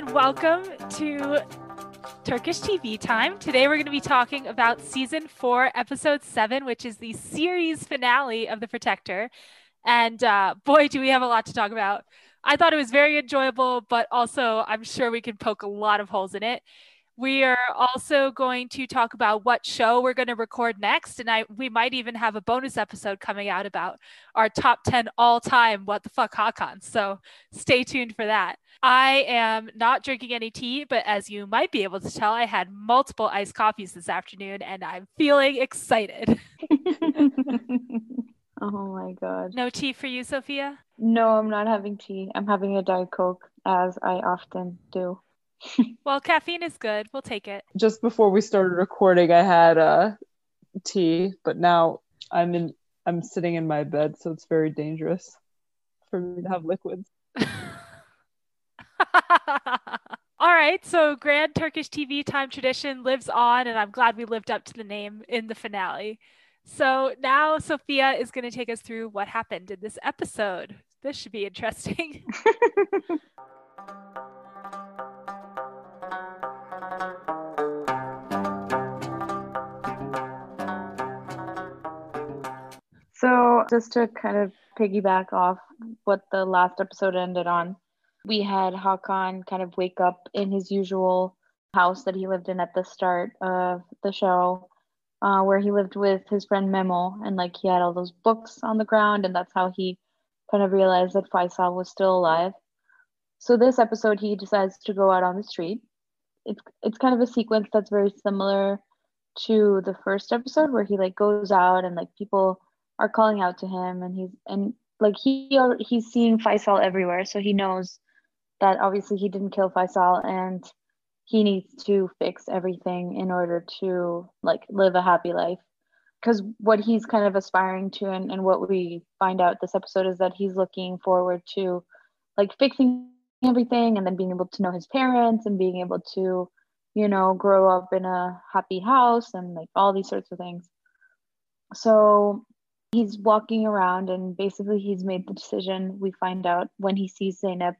and welcome to Turkish TV Time. Today we're going to be talking about season four, episode seven, which is the series finale of The Protector. And uh, boy, do we have a lot to talk about. I thought it was very enjoyable, but also I'm sure we can poke a lot of holes in it. We are also going to talk about what show we're going to record next, and I we might even have a bonus episode coming out about our top 10 all-time what the fuck Hakan. So stay tuned for that. I am not drinking any tea, but as you might be able to tell, I had multiple iced coffees this afternoon and I'm feeling excited. oh my god. No tea for you, Sophia? No, I'm not having tea. I'm having a Diet Coke, as I often do. well, caffeine is good. We'll take it. Just before we started recording, I had uh, tea, but now I'm in. I'm sitting in my bed, so it's very dangerous for me to have liquids. All right, so Grand Turkish TV Time tradition lives on, and I'm glad we lived up to the name in the finale. So now Sophia is going to take us through what happened in this episode. This should be interesting. So, just to kind of piggyback off what the last episode ended on, we had Hakan kind of wake up in his usual house that he lived in at the start of the show, uh, where he lived with his friend Memo, and like he had all those books on the ground, and that's how he kind of realized that Faisal was still alive. So this episode, he decides to go out on the street. It's it's kind of a sequence that's very similar to the first episode, where he like goes out and like people are calling out to him, and he's and like he he's seeing Faisal everywhere, so he knows that obviously he didn't kill Faisal and he needs to fix everything in order to like live a happy life. Because what he's kind of aspiring to and, and what we find out this episode is that he's looking forward to like fixing everything and then being able to know his parents and being able to you know grow up in a happy house and like all these sorts of things. So he's walking around and basically he's made the decision we find out when he sees Zainab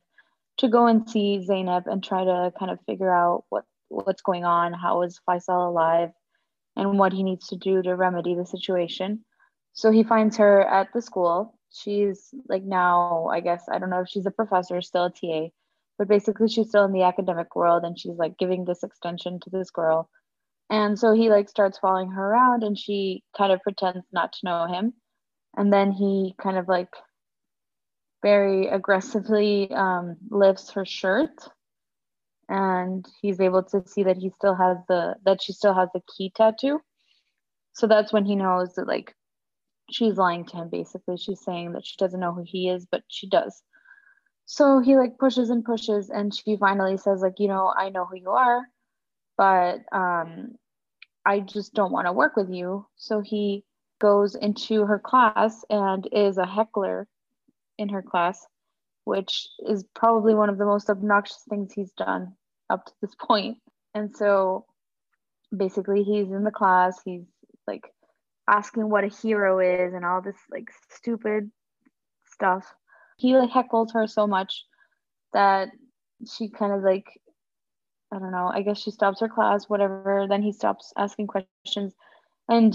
to go and see Zainab and try to kind of figure out what what's going on, how is Faisal alive, and what he needs to do to remedy the situation. So he finds her at the school. She's like now, I guess, I don't know if she's a professor, still a TA, but basically she's still in the academic world and she's like giving this extension to this girl. And so he like starts following her around and she kind of pretends not to know him. And then he kind of like very aggressively um, lifts her shirt. And he's able to see that he still has the that she still has the key tattoo. So that's when he knows that like she's lying to him basically. She's saying that she doesn't know who he is but she does. So he like pushes and pushes and she finally says like you know i know who you are but um i just don't want to work with you. So he goes into her class and is a heckler in her class, which is probably one of the most obnoxious things he's done up to this point. And so basically he's in the class, he's like asking what a hero is and all this like stupid stuff. He like heckles her so much that she kind of like I don't know, I guess she stops her class, whatever. Then he stops asking questions and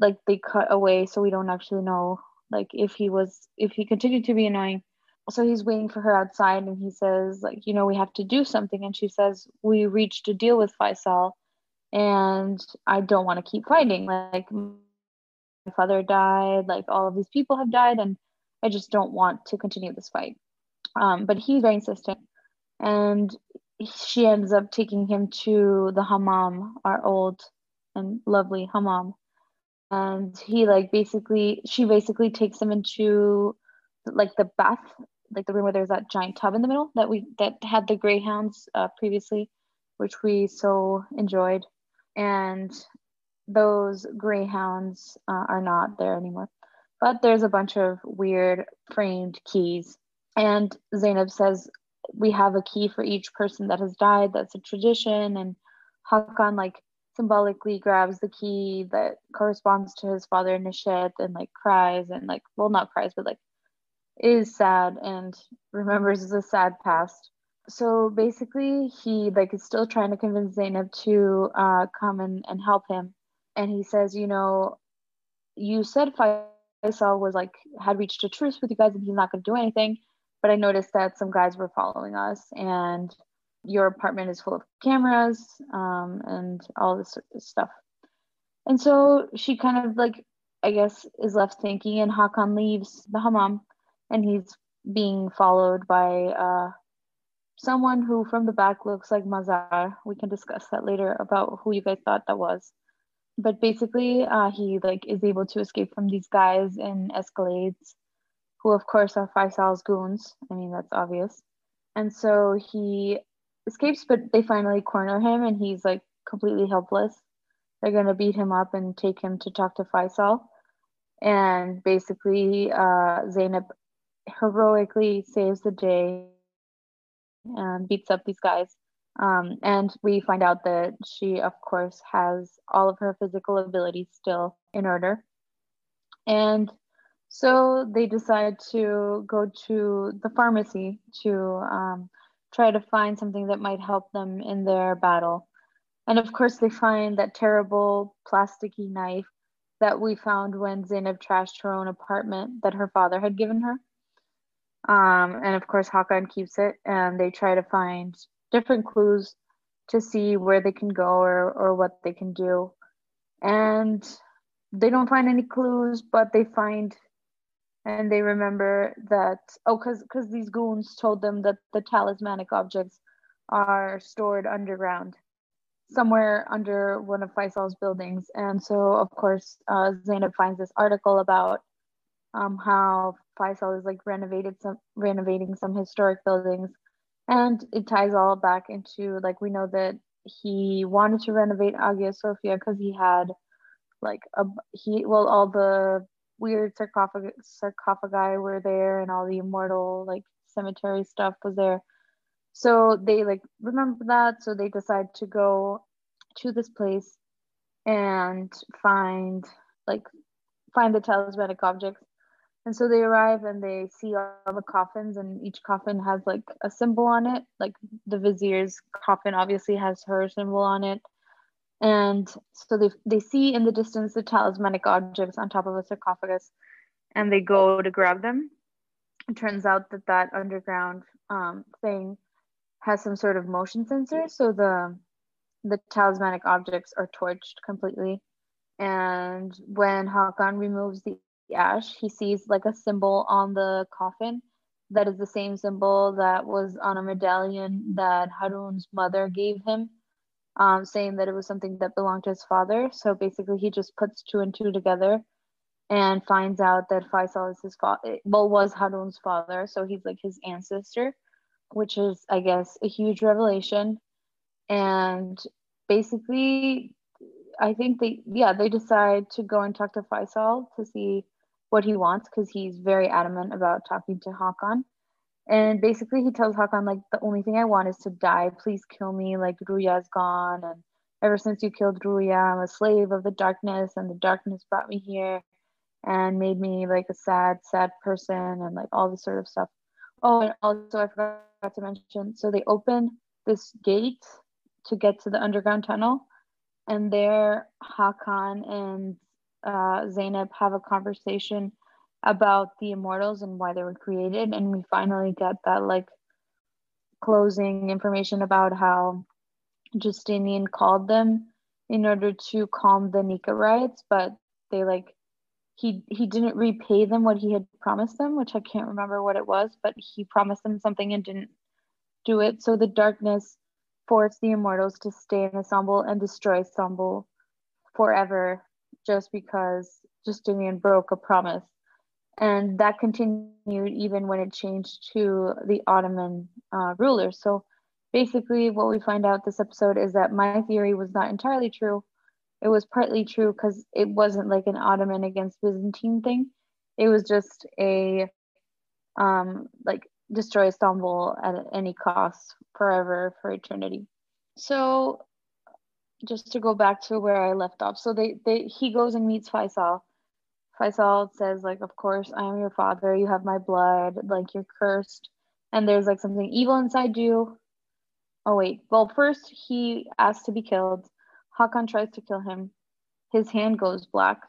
like they cut away so we don't actually know like if he was if he continued to be annoying. So he's waiting for her outside and he says like you know we have to do something. And she says we reached a deal with faisal and i don't want to keep fighting. Like my father died like all of these people have died and i just don't want to continue this fight. Um, but he's very insistent. And she ends up taking him to the hammam our old and lovely hammam and he like basically she basically takes him into like the bath like the room where there's that giant tub in the middle that we that had the greyhounds uh, previously which we so enjoyed. And those greyhounds uh, are not there anymore. But there's a bunch of weird framed keys. And zainab says we have a key for each person that has died. That's a tradition. And hakan like symbolically grabs the key that corresponds to his father Nishet and like cries and like well not cries but like is sad and remembers the sad past. so basically he like is still trying to convince Zainab to uh, come and, and help him. And he says, you know, you said Faisal was like had reached a truce with you guys and he's not gonna do anything. But I noticed that some guys were following us and your apartment is full of cameras um, and all this stuff. And so she kind of like, I guess, is left thinking, and Hakan leaves the hammam and he's being followed by uh, someone who from the back looks like Mazhar. We can discuss that later about who you guys thought that was. But basically, uh, he like is able to escape from these guys in Escalades, who of course are Faisal's goons. I mean, that's obvious. And so he escapes, but they finally corner him, and he's like completely helpless. They're gonna beat him up and take him to talk to Faisal. And basically, uh, Zainab heroically saves the day and beats up these guys. Um, and we find out that she, of course, has all of her physical abilities still in order. And so they decide to go to the pharmacy to um, try to find something that might help them in their battle. And of course, they find that terrible plasticky knife that we found when Zainab trashed her own apartment that her father had given her. Um, and of course, Hakan keeps it, and they try to find different clues to see where they can go or, or what they can do. And they don't find any clues, but they find and they remember that oh because because these goons told them that the talismanic objects are stored underground somewhere under one of Faisal's buildings. And so of course uh, Zainab finds this article about um, how Faisal is like renovated some renovating some historic buildings, and it ties all back into like we know that he wanted to renovate Hagia Sophia because he had like a he well all the weird sarcophagi sarcophagi were there and all the immortal like cemetery stuff was there. So they like remember that, so they decide to go to this place and find like find the talismanic objects and so they arrive and they see all the coffins, and each coffin has like a symbol on it. Like the vizier's coffin obviously has her symbol on it. And so they, they see in the distance the talismanic objects on top of a sarcophagus, and they go to grab them. It turns out that that underground um, thing has some sort of motion sensor, so the the talismanic objects are torched completely. And when Hakan removes the ash, he sees like a symbol on the coffin that is the same symbol that was on a medallion that Harun's mother gave him, um, saying that it was something that belonged to his father. So basically, he just puts two and two together and finds out that Faisal is his father, well, was Harun's father. So he's like his ancestor, which is, I guess, a huge revelation. And basically, I think they, yeah, they decide to go and talk to Faisal to see what he wants because he's very adamant about talking to Hakan. And basically, he tells Hakan, like, the only thing I want is to die. Please kill me. Like, Ruya's gone. And ever since you killed Ruya, I'm a slave of the darkness. And the darkness brought me here and made me like a sad, sad person and like all this sort of stuff. Oh, and also, I forgot to mention so they open this gate to get to the underground tunnel. And there, Hakan and uh, Zainab have a conversation about the immortals and why they were created. And we finally get that like closing information about how Justinian called them in order to calm the Nika riots, but they like he he didn't repay them what he had promised them, which I can't remember what it was, but he promised them something and didn't do it. So the darkness forced the immortals to stay in Istanbul and destroy Istanbul forever just because Justinian broke a promise. And that continued even when it changed to the Ottoman uh, rulers. So basically, what we find out this episode is that my theory was not entirely true. It was partly true because it wasn't like an Ottoman against Byzantine thing. It was just a um, like destroy Istanbul at any cost forever for eternity. So just to go back to where I left off. So they, they he goes and meets Faisal. Faisal says, like, of course, I am your father, you have my blood, like you're cursed, and there's like something evil inside you. Oh wait. Well, first he asks to be killed. Hakan tries to kill him. His hand goes black.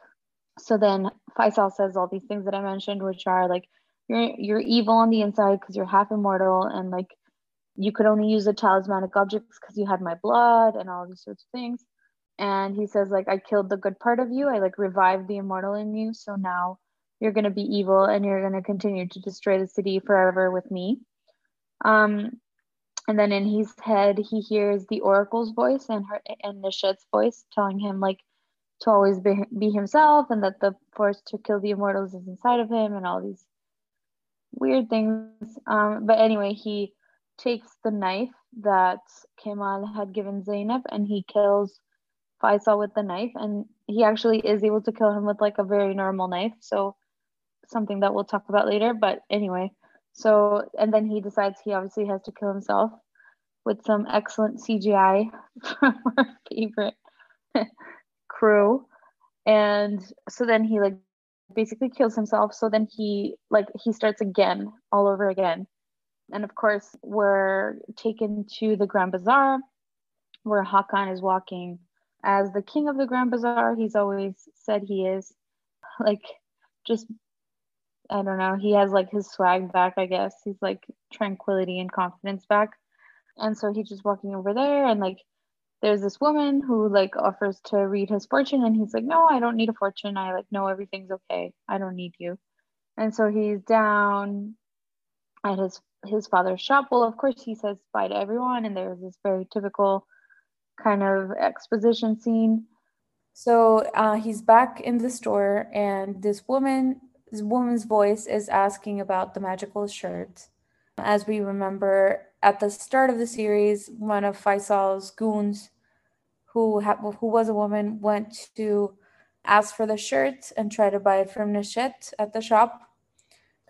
So then Faisal says all these things that I mentioned, which are like you're you're evil on the inside because you're half immortal, and like you could only use the talismanic objects because you had my blood and all these sorts of things. And he says like I killed the good part of you. I like revived the immortal in you. So now you're gonna be evil and you're gonna continue to destroy the city forever with me. Um, and then in his head he hears the oracle's voice and her and Neshet's voice telling him like to always be, be himself and that the force to kill the immortals is inside of him and all these weird things um, but anyway he takes the knife that Kemal had given Zainab and he kills Faisal with the knife and he actually is able to kill him with like a very normal knife so something that we'll talk about later but anyway so, and then he decides he obviously has to kill himself with some excellent CGI from our favorite crew. And so then he like basically kills himself. So then he like he starts again, all over again. And of course, we're taken to the Grand Bazaar where Hakan is walking as the king of the Grand Bazaar. He's always said he is like just I don't know. He has like his swag back, I guess. He's like tranquility and confidence back. And so he's just walking over there and like there's this woman who like offers to read his fortune and he's like, "No, I don't need a fortune. I like know everything's okay. I don't need you." And so he's down at his his father's shop. Well, of course he says bye to everyone and there's this very typical kind of exposition scene. So uh, he's back in the store, and this woman this woman's voice is asking about the magical shirt. As we remember, at the start of the series, one of Faisal's goons, who ha- who was a woman, went to ask for the shirt and try to buy it from Neshet at the shop.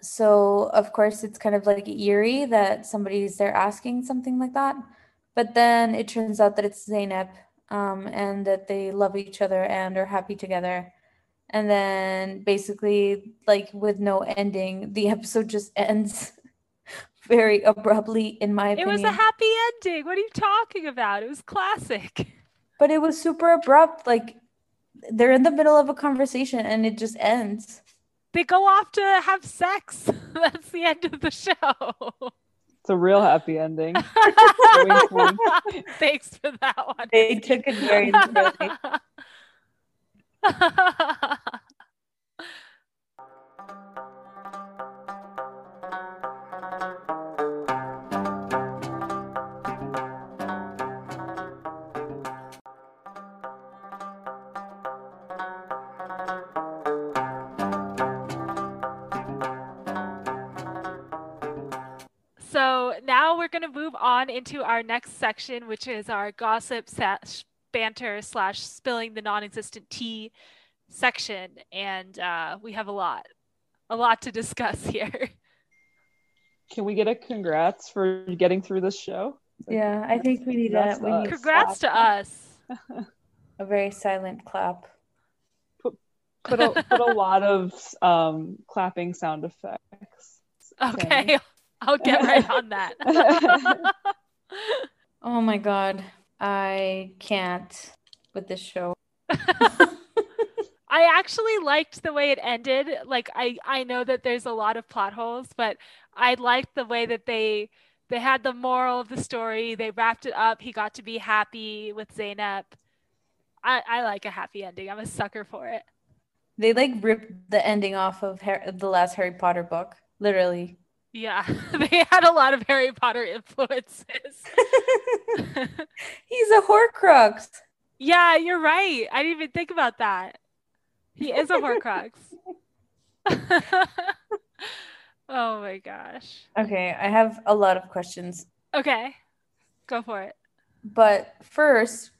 So of course, it's kind of like eerie that somebody's there asking something like that. But then it turns out that it's Zainab um, and that they love each other and are happy together. And then basically like with no ending the episode just ends very abruptly in my opinion it was a happy ending. What are you talking about? It was classic. But it was super abrupt. Like they're in the middle of a conversation and it just ends. They go off to have sex. That's the end of the show it's a real happy ending. Thanks for that one. They took it very literally. move on into our next section, which is our gossip slash banter slash spilling the non-existent tea section, and uh, we have a lot, a lot to discuss here. Can we get a congrats for getting through this show? Yeah, I think we need that. We need congrats to us. a very silent clap. Put put a, put a lot of um, clapping sound effects. Okay, I'll get right on that. oh my god, I can't with this show. I actually liked the way it ended. Like I I know that there's a lot of plot holes, but I liked the way that they they had the moral of the story. They wrapped it up. He got to be happy with Zaynep. I I like a happy ending. I'm a sucker for it. They like ripped the ending off of Harry, the last Harry Potter book, literally. Yeah, they had a lot of Harry Potter influences. He's a Horcrux. Yeah, you're right. I didn't even think about that. He is a Horcrux. oh my gosh. Okay, I have a lot of questions. Okay, go for it. But first,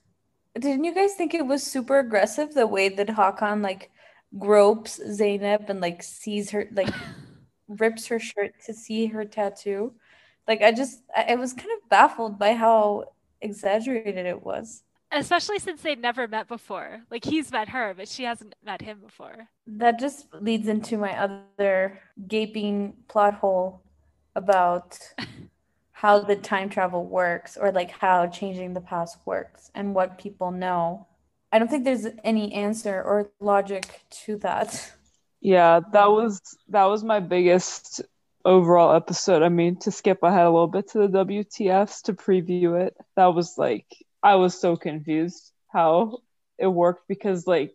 didn't you guys think it was super aggressive the way that Hakan like gropes Zainab and like sees her like rips her shirt to see her tattoo. Like I just I was kind of baffled by how exaggerated it was. Especially since they'd never met before. Like he's met her, but she hasn't met him before. That just leads into my other gaping plot hole about how the time travel works or like how changing the past works and what people know. I don't think there's any answer or logic to that. Yeah, that was that was my biggest overall episode. I mean, to skip ahead a little bit to the WTFs to preview it, that was like I was so confused how it worked because like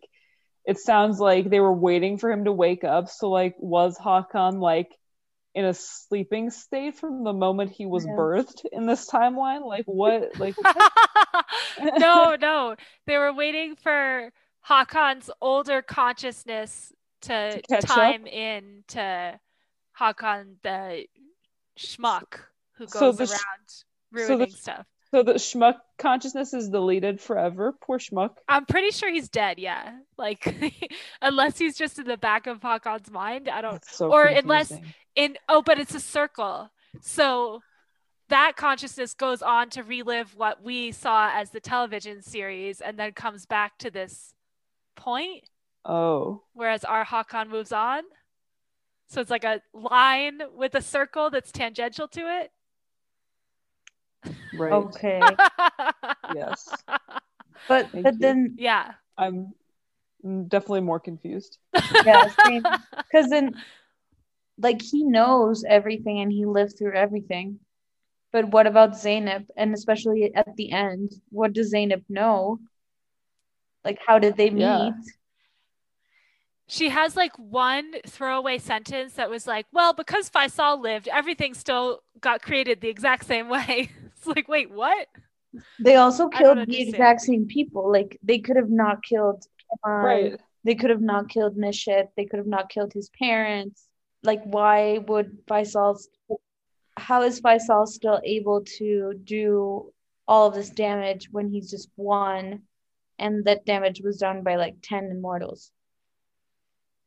it sounds like they were waiting for him to wake up. So like was Hakan like in a sleeping state from the moment he was Yeah. birthed in this timeline? Like what like no, no. They were waiting for Hakan's older consciousness to, To time in to Hakan the schmuck who goes So the around so the ruining stuff. so the schmuck consciousness is deleted forever. Poor schmuck. I'm pretty sure he's dead, yeah. Like unless he's just in the back of Hakan's mind. I don't so or unless- in oh but it's a circle so that consciousness goes on to relive what we saw as the television series and then comes back to this point Oh. whereas our Hakan moves on so it's like a line with a circle that's tangential to it Right. Okay. Yes. But Thank but you. then yeah I'm definitely more confused. Yeah, because then like he knows everything and he lived through everything. But what about Zaynab? And especially at the end, what does Zaynab know? Like how did they meet? Yeah. She has like one throwaway sentence that was like well because Faisal lived everything still got created the exact same way it's like wait what They also killed the exact same people. Like they could have not killed Kemal. Right. They could have not killed Nishit. They could have not killed his parents. Like, why would Faisal? How is Faisal still able to do all of this damage when he's just one, and that damage was done by like ten immortals?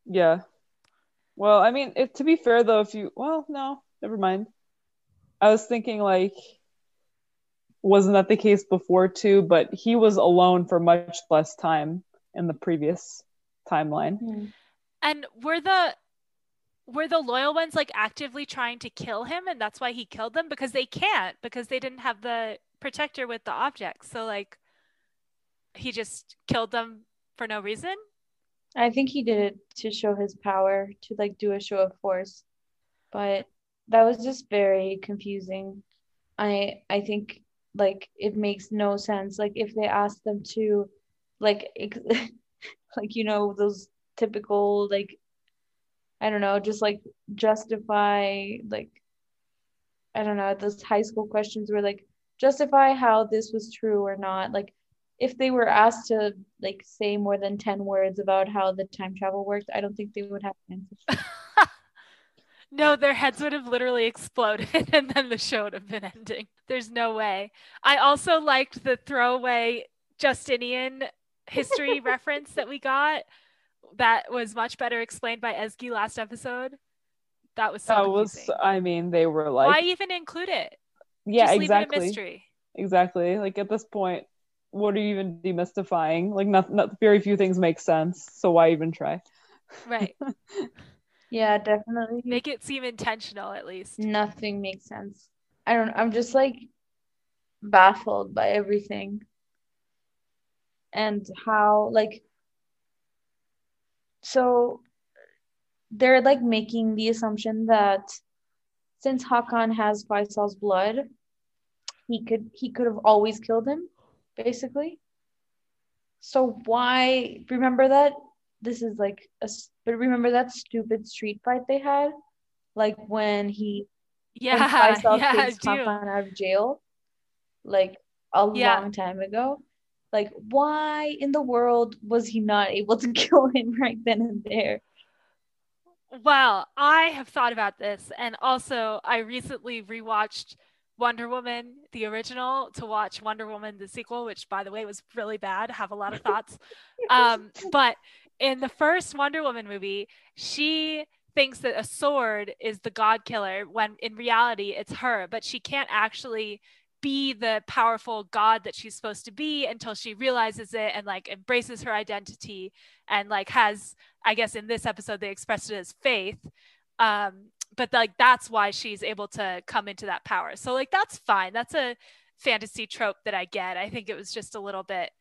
Yeah. Well, I mean, if, to be fair though, if you well, no, never mind. I was thinking like wasn't that the case before too, but he was alone for much less time in the previous timeline. Hmm. And were the were the loyal ones like actively trying to kill him and that's why he killed them because they can't because they didn't have the protector with the objects. So like he just killed them for no reason? I think he did it to show his power, to like do a show of force. But that was just very confusing. I I think like it makes no sense. Like if they asked them to like ex- like you know those typical like I don't know, just like justify like I don't know, those high school questions were like justify how this was true or not. Like if they were asked to like say more than 10 words about how the time travel worked, I don't think they would have answers. No, their heads would have literally exploded and then the show would have been ending. There's no way. I also liked the throwaway Justinian history reference that we got. That was much better explained by Ezgi last episode. That was so that was. I mean, they were like Why even include it? Yeah, Just leave it a exactly. mystery. Exactly. Like at this point, what are you even demystifying? Like not, not very few things make sense, so why even try? Right. Yeah, definitely. Make it seem intentional at least. Nothing makes sense. I don't I'm just like baffled by everything. And how like so they're like making the assumption that since Hakan has Faisal's blood, he could he could have always killed him, basically. So why remember that this is like a but remember that stupid street fight they had? Like when he Yeah, Faisal yeah, takes out of jail, like a Yeah. long time ago. Like, why in the world was he not able to kill him right then and there? Well, I have thought about this, and also I recently rewatched Wonder Woman, the original, to watch Wonder Woman, the sequel, which, by the way, was really bad. Have a lot of thoughts. um, but in the first Wonder Woman movie, she thinks that a sword is the god killer when in reality it's her, but she can't actually be the powerful god that she's supposed to be until she realizes it and like embraces her identity and like has I guess in this episode they expressed it as faith. Um, but like that's why she's able to come into that power. So like that's fine. That's a fantasy trope that I get. I think it was just a little bit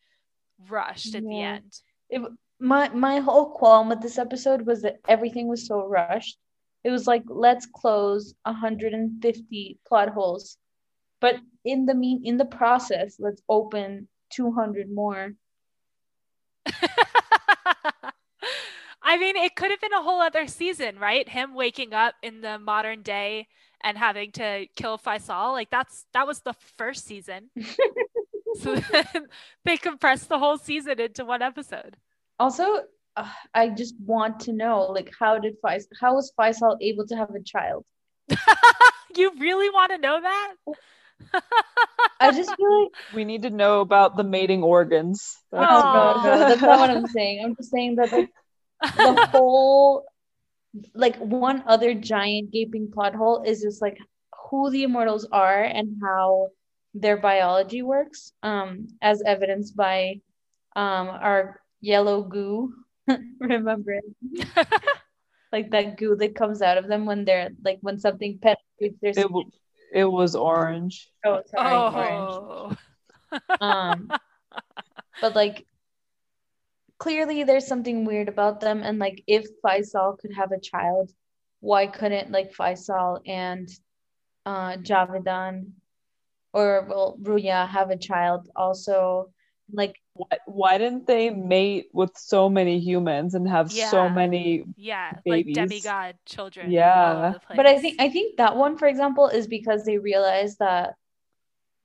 rushed at the end. it, my my whole qualm with this episode was that everything was so rushed. It was like let's close 150 plot holes, but in the mean in the process, let's open 200 more. I mean, it could have been a whole other season, right? Him waking up in the modern day and having to kill Faisal. Like that's that was the first season. so they compressed the whole season into one episode. Also, uh, I just want to know like how did Fais how was Faisal able to have a child? you really want to know that? I just feel like We need to know about the mating organs. oh no, no, that's not what I'm saying. I'm just saying that like the whole like one other giant gaping plot hole is just like who the immortals are and how their biology works um as evidenced by um our yellow goo remember it like that goo that comes out of them when they're like when something penetrates their It, w- it was orange. oh sorry orange oh. um but like clearly there's something weird about them and like if Faisal could have a child why couldn't like Faisal and uh Javedan or well Ruya have a child also like Why, why didn't they mate with so many humans and have Yeah. so many? yeah, Babies. like demigod children. Yeah. but I think I think that one for example is because they realized that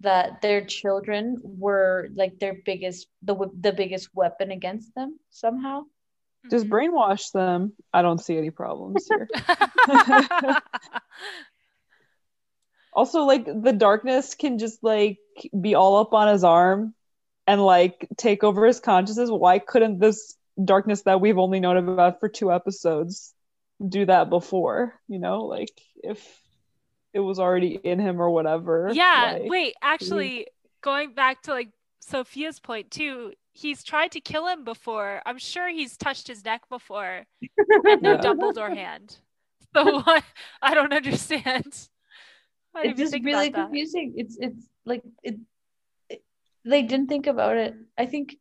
that their children were like their biggest the the biggest weapon against them somehow Just Mhm. brainwash them. I don't see any problems here. also, like the darkness can just like be all up on his arm and like take over his consciousness. Why couldn't this darkness that we've only known about for two episodes do that before? You know, like if it was already in him or whatever. yeah, like- wait, actually, going back to like Sophia's point too, he's tried to kill him before. I'm sure he's touched his neck before, and no Yeah. Dumbledore hand. So what? I don't understand. I it's just really about that. confusing it's it's like it, it they didn't think about it i think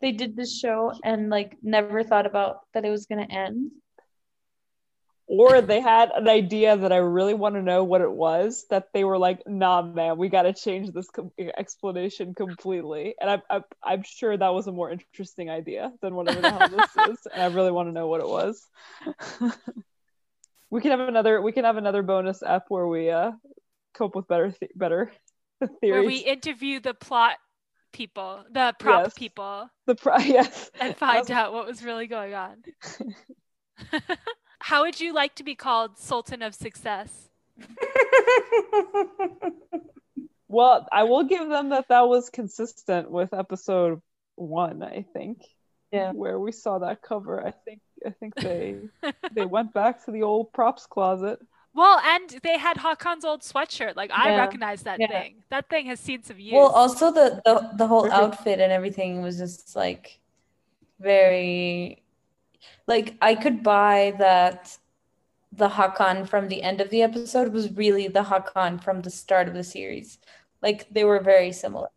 they did this show and like never thought about that it was going to end or they had an idea that I really want to know what it was that they were like, nah, man, we got to change this com- explanation completely. And I'm, I'm, I'm sure that was a more interesting idea than whatever the hell this is. And I really want to know what it was. we can have another, we can have another bonus app where we uh, cope with better, th- better Where we interview the plot people, the prop Yes. people, the pri- yes. and find out what was really going on. How would you like to be called Sultan of Success? Well, I will give them that that was consistent with episode one, I think. Yeah. Where we saw that cover. I think I think they they went back to the old props closet. Well, and they had Hakan's old sweatshirt. Like I Yeah. recognize that Yeah. thing. That thing has seen some use. well also the, the the whole outfit and everything was just like very like i could buy that the hakan from the end of the episode was really the hakan from the start of the series like they were very similar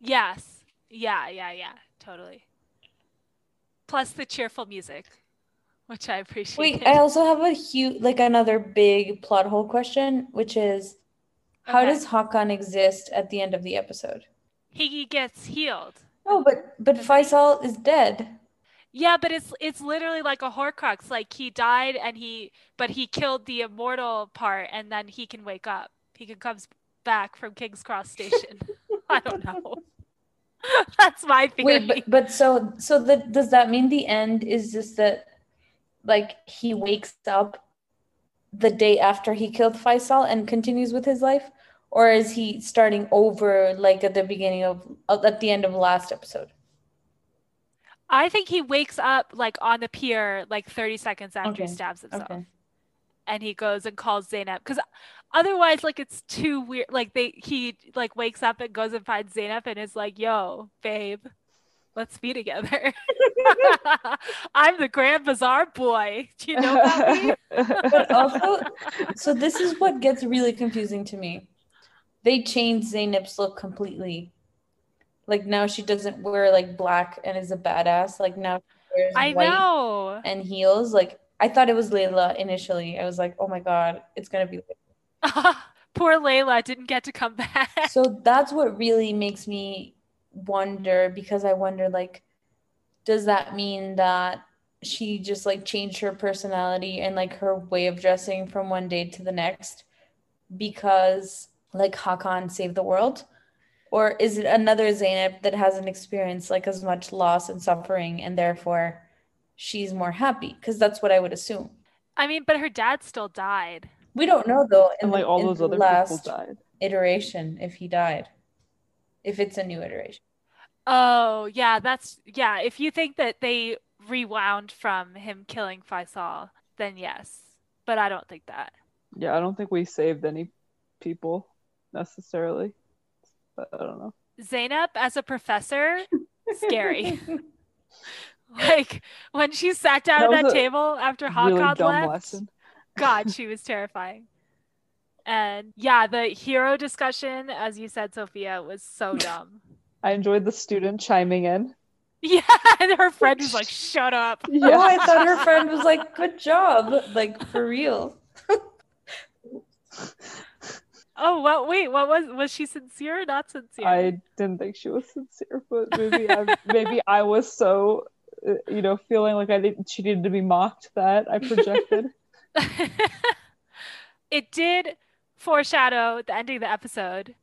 yes. Yeah, yeah, yeah. Totally. Plus the cheerful music, which I appreciate. Wait, I also have a huge, like another big plot hole question, which is how Okay. does Hakan exist at the end of the episode? he gets healed. No, but but Faisal is dead. Yeah, but it's it's literally like a Horcrux. Like he died and he but he killed the immortal part and then he can wake up. He can comes back from King's Cross Station. I don't know. That's my theory. Wait, but but so so that does that mean the end is just that like he wakes up the day after he killed Faisal and continues with his life? Or is he starting over like at the beginning of at the end of last episode? I think he wakes up like on the pier like 30 seconds after Okay, he stabs himself. Okay. And he goes and calls Zainab because otherwise like it's too weird. Like they he like wakes up and goes and finds Zainab and is like, yo, babe. let's be together. I'm the Grand Bazaar boy. Do you know about me? But also, so this is what gets really confusing to me. They changed Zaynab's look completely. Like now she doesn't wear like black and is a badass. Like now she wears I know. and heels. Like I thought it was Layla initially. I was like, oh my god, it's gonna be. Poor Layla didn't get to come back. So that's what really makes me wonder because I wonder like, does that mean that she just like changed her personality and like her way of dressing from one day to the next because like Hakan saved the world? Or is it another Zaynab that hasn't experienced like as much loss and suffering and therefore she's more happy? Because that's what I would assume. I mean, but her dad still died. We don't know though. in and like all in those the other last people died. iteration if he died, if it's a new iteration. Oh, yeah, that's yeah. If you think that they rewound from him killing Faisal, then yes. But I don't think that. Yeah, I don't think we saved any people necessarily. But I don't know. Zainab as a professor, scary. like when she sat down That at that table after really Hakan left. lesson. God, she was terrifying. And yeah, the hero discussion, as you said, Sophia, was so dumb. I enjoyed the student chiming in. Yeah, and her friend was like, "Shut up." Oh, Yeah. I thought her friend was like, "Good job," like for real. Oh, what? Wait, what was was she sincere or not sincere? I didn't think she was sincere, but maybe I maybe I was so uh, you know feeling like I didn't she needed to be mocked that I projected. it did foreshadow the ending of the episode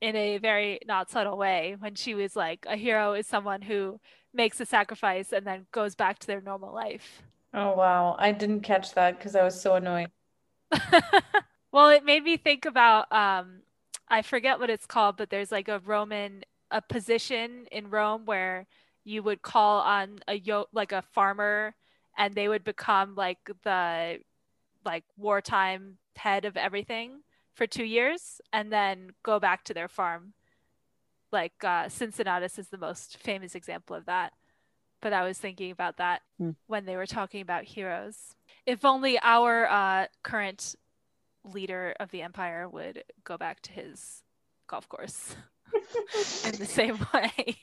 in a very not subtle way when she was like, "A hero is someone who makes a sacrifice and then goes back to their normal life." Oh wow, I didn't catch that because I was so annoyed. well, it made me think about um I forget what it's called, but there's like a Roman a position in Rome where you would call on a yo like a farmer and they would become like the like wartime head of everything for 2 years and then go back to their farm. Like uh Cincinnatus is the most famous example of that. But I was thinking about that Hmm. when they were talking about heroes. If only our uh, current leader of the empire would go back to his golf course in the same way.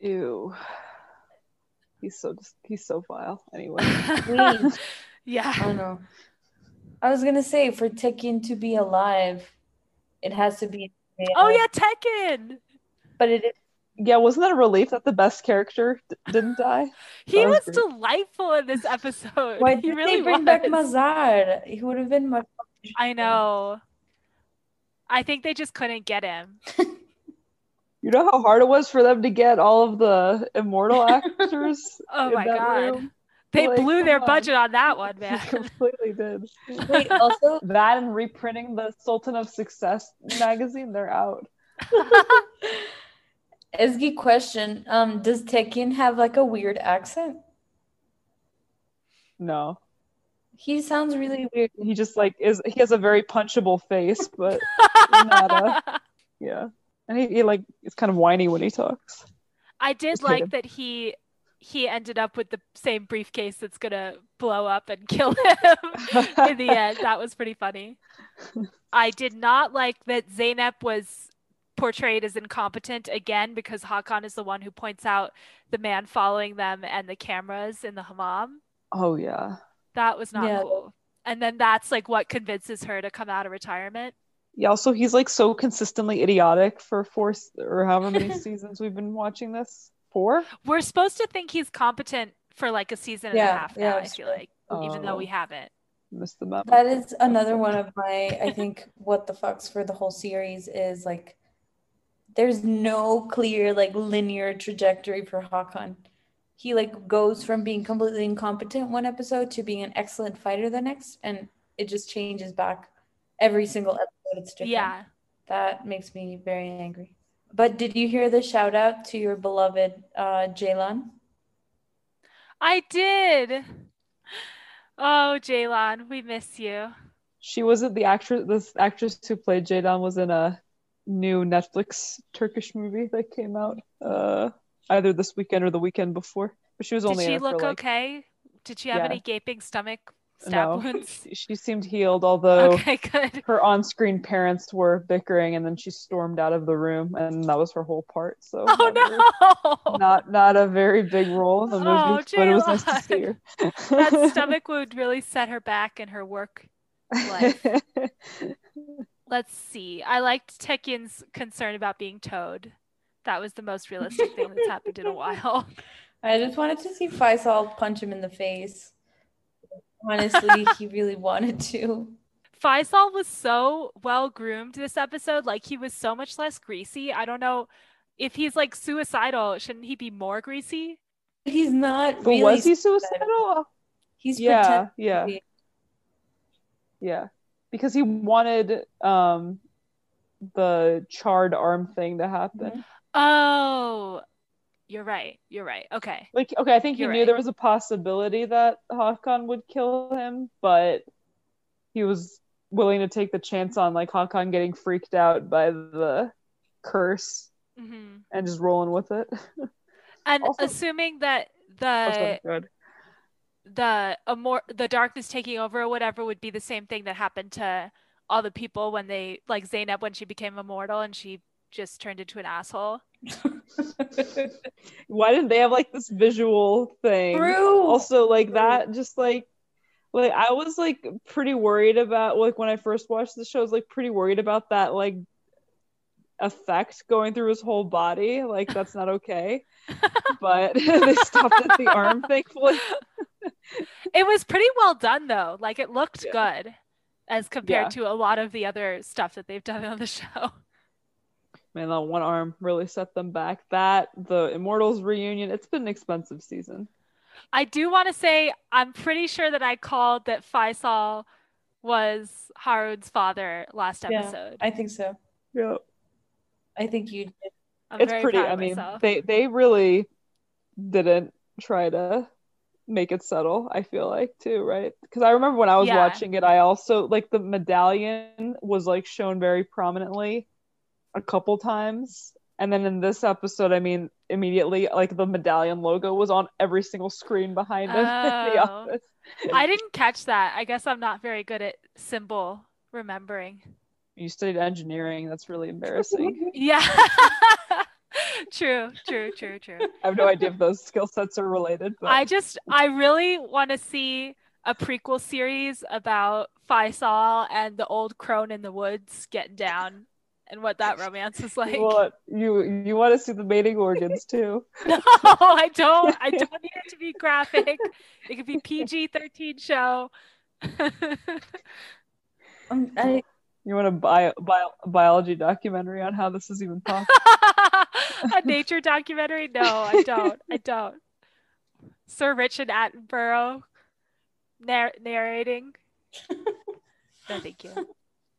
Ew. He's so just he's so vile. Anyway, yeah. I don't know. I was gonna say for Tekken to be alive, it has to be. Oh yeah, Tekken. but it is. Yeah, wasn't that a relief that the best character d- didn't die? He That was was great. delightful in this episode. Why he did really they bring back was. Mazhar? He would have been much. I know. I think they just couldn't get him. You know how hard it was for them to get all of the immortal actors Oh my god. room? They Like, blew their on. budget on that one, man. completely did. Wait, also, That and reprinting the Sultan of Success magazine, they're out. Ezgi question: Um, does Tekken have like a weird accent? No, He sounds really weird. he just like is. He has a very punchable face, but Nada. yeah, and he, he like is kind of whiny when he talks. I did Just like kidding. that he he ended up with the same briefcase that's gonna blow up and kill him in the end. That was pretty funny. I did not like that Zaynep was portrayed as incompetent again because Hakan is the one who points out the man following them and the cameras in the hammam. Oh yeah, That was not Yeah. cool. And then that's like what convinces her to come out of retirement. yeah. Also, he's like so consistently idiotic for four or however many seasons we've been watching this. Four. We're supposed to think he's competent for like a season and a Yeah, half yeah, now, I feel true. like, even though oh. we Oh. haven't. Missed the memo. That is another one of my, I think, what the fucks for the whole series is like, there's no clear, like, linear trajectory for Hakan. He, like, goes from being completely incompetent one episode to being an excellent fighter the next, and it just changes back every single episode. It's different. Yeah. That makes me very angry. But did you hear the shout out to your beloved uh, Ceylan? I did. Oh, Ceylan, we miss you. She wasn't the actress. This actress who played Jadon was in a new Netflix Turkish movie that came out. Uh, either this weekend or the weekend before. But she was only in she it for, look like, okay? Did she have Yeah. any gaping stomach stab no. wounds? She, she seemed healed, although Okay, good. her on-screen parents were bickering, and then she stormed out of the room, and that was her whole part. So Oh not no! not not a very big role in the movie, Oh, but it was nice to see her. that stomach would really set her back in her work life. Let's see. I liked Tekin's concern about being towed. That was the most realistic thing that's happened in a while. I just wanted to see Faisal punch him in the face. Honestly, he really wanted to. Faisal was so well groomed this episode. Like he was so much less greasy. I don't know if he's like suicidal. Shouldn't he be more greasy? He's not really. was he suicidal? He's Yeah, pretending yeah. Yeah, because he wanted um the charred arm thing to happen. Mhm. Oh, you're right. You're right. Okay. Like, okay, I think he You're knew right. there was a possibility that Hakan would kill him, but he was willing to take the chance on like Hakan getting freaked out by the curse hmm and just rolling with it. And Also- assuming that That's the good. the the darkness taking over or whatever would be the same thing that happened to all the people when they like Zaynab when she became immortal and she just turned into an asshole. Why didn't they have like this visual thing? True. Also, like that, just like, like I was like pretty worried about like when I first watched the show, I was like pretty worried about that like effect going through his whole body. Like that's not okay. but they stopped at the arm, thankfully. It was pretty well done though. Like it looked Yeah. good as compared Yeah. to a lot of the other stuff that they've done on the show. Man, that one arm really set them back. That the Immortals reunion, it's been an expensive season. I do want to say I'm pretty sure that I called that Faisal was Harun's father last Yeah. episode. I think so. Yeah. I think you did. I'm it's very pretty proud i mean myself. they they really didn't try to make it subtle i feel like too right because i remember when i was Yeah. watching it i also like the medallion was like shown very prominently a couple times and then in this episode i mean immediately like the medallion logo was on every single screen behind him in the Oh. office I didn't catch that. I guess I'm not very good at symbol remembering. you studied engineering that's really embarrassing Yeah. true, true, true, true. i have no idea if those skill sets are related but I just I really want to see a prequel series about Faisal and the old crone in the woods getting down and what that romance is like. you want you you want to see the mating organs too No, I don't. I don't need it to be graphic. It could be PG thirteen show. Um, I, You want a bio, bio, biology documentary on how this is even possible? a nature documentary? No, I don't. I don't. Sir Richard Attenborough narr- narrating. No, thank you.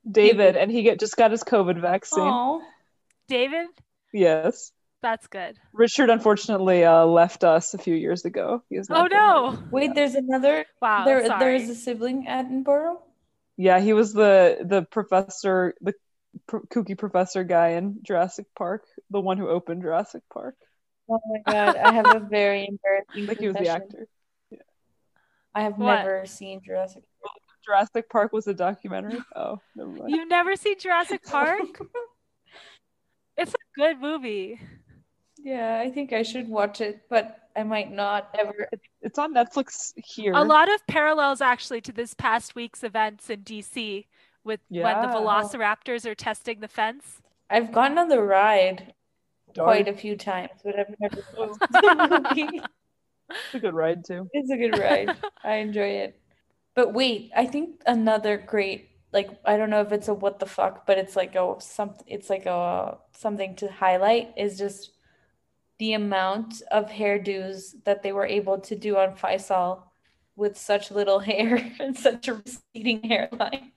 David, and he get just got his COVID vaccine. Aw. David, Yes. that's good. Richard unfortunately uh, left us a few years ago. He has Oh not been here. no! Wait, there's another. Wow, there, sorry. there is a sibling Attenborough. Yeah, he was the the professor, the pr- kooky professor guy in Jurassic Park, the one who opened Jurassic Park. Oh my god, I have a very I embarrassing think he was the confession. actor. I have What? never seen Jurassic. Jurassic Park was a documentary. Oh, never mind. You've never seen Jurassic Park? it's a good movie. Yeah, I think I should watch it, but I might not ever. It's on Netflix here. A lot of parallels actually to this past week's events in DC with when the velociraptors are testing the fence. I've gone on the ride Darn. quite a few times, but I've never watched the movie. It's a good ride too. It's a good ride. I enjoy it. But wait, I think another great like I don't know if it's a what the fuck, but it's like a some it's like a something to highlight is just the amount of hairdos that they were able to do on Faisal with such little hair and such a receding hairline.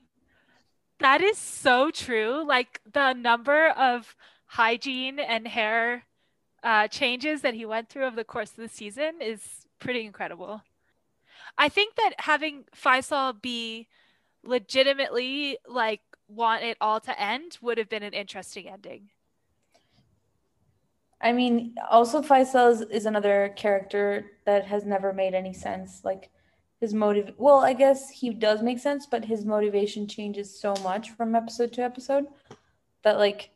That is so true. Like the number of hygiene and hair uh, changes that he went through over the course of the season is pretty incredible. I think that having Faisal be legitimately like want it all to end would have been an interesting ending. I mean, also Faisal is, is another character that has never made any sense. Like his motive, well, I guess he does make sense, but his motivation changes so much from episode to episode that like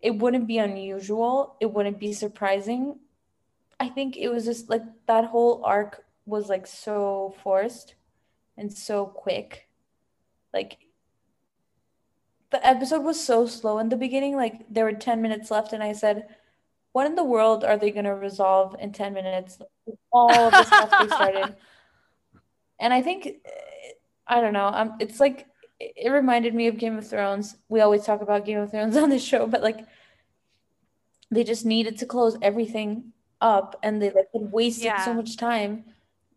it wouldn't be unusual, it wouldn't be surprising. I think it was just like that whole arc was like so forced and so quick. Like the episode was so slow in the beginning. Like there were 10 minutes left, and I said, What in the world are they going to resolve in 10 minutes? All of the stuff they started. And I think, I don't know, um, it's like, it reminded me of Game of Thrones. We always talk about Game of Thrones on this show, but like, they just needed to close everything up and they like wasted yeah. so much time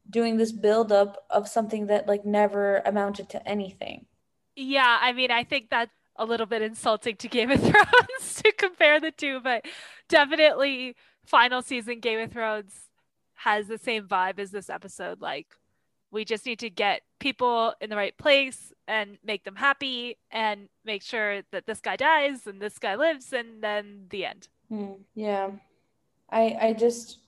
doing this build up of something that like never amounted to anything. Yeah, I mean, I think that's a little bit insulting to Game of Thrones to compare the two, but definitely final season Game of Thrones has the same vibe as this episode. Like, we just need to get people in the right place and make them happy and make sure that this guy dies and this guy lives and then the end. Mm, yeah. I I just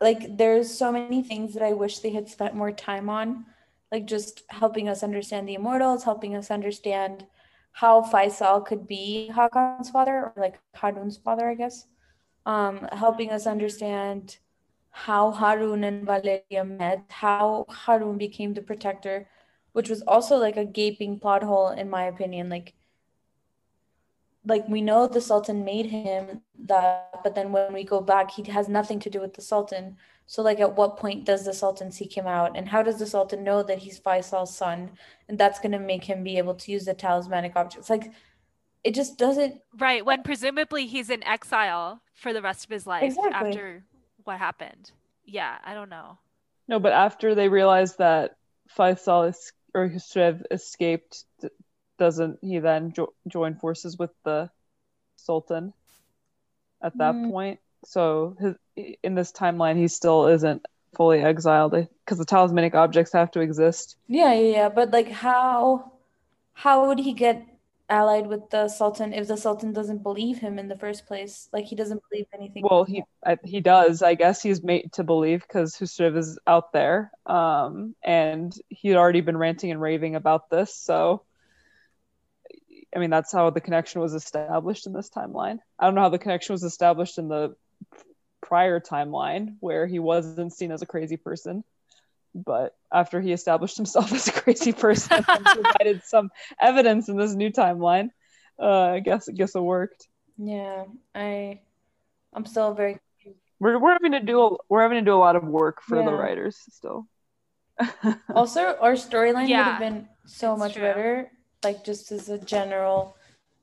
like there's so many things that I wish they had spent more time on, like just helping us understand the immortals, helping us understand how Faisal could be Hakan's father, or like Harun's father, I guess. Um, helping us understand how Harun and Valeria met, how Harun became the protector, which was also like a gaping plot hole in my opinion. Like, like we know the Sultan made him that, but then when we go back, he has nothing to do with the Sultan. So, like, at what point does the Sultan seek him out? And how does the Sultan know that he's Faisal's son? And that's going to make him be able to use the talismanic objects. Like, it just doesn't. Right. When presumably he's in exile for the rest of his life exactly. after what happened. Yeah, I don't know. No, but after they realize that Faisal is, or Khusrev escaped, doesn't he then jo- join forces with the Sultan at that mm. point? So his, in this timeline, he still isn't fully exiled because the talismanic objects have to exist. Yeah, yeah, yeah. But like, how how would he get allied with the Sultan if the Sultan doesn't believe him in the first place? Like, he doesn't believe anything. Well, he I, he does. I guess he's made to believe because Khusrev is out there, um, and he'd already been ranting and raving about this. So I mean, that's how the connection was established in this timeline. I don't know how the connection was established in the prior timeline where he wasn't seen as a crazy person. But after he established himself as a crazy person and provided some evidence in this new timeline, uh, I guess I guess it worked. Yeah, I I'm still very we're, we're having to do a, we're having to do a lot of work for yeah. the writers still. also, our storyline yeah, would have been so much true. better like just as a general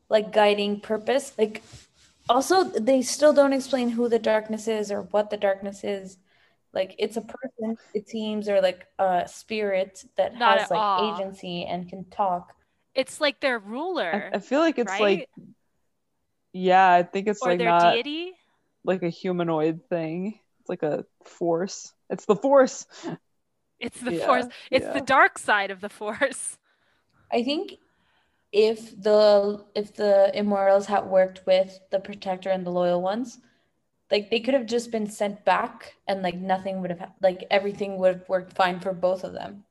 like guiding purpose like also they still don't explain who the darkness is or what the darkness is like it's a person it seems or like a spirit that Not has like all. agency and can talk. It's like their ruler i, I feel like it's right? like yeah i think it's or like their not deity? like a humanoid thing. It's like a force. It's the force. It's the yeah, force. It's yeah. the dark side of the force. I think if the if the immortals had worked with the protector and the loyal ones like they could have just been sent back and like nothing would have like everything would have worked fine for both of them.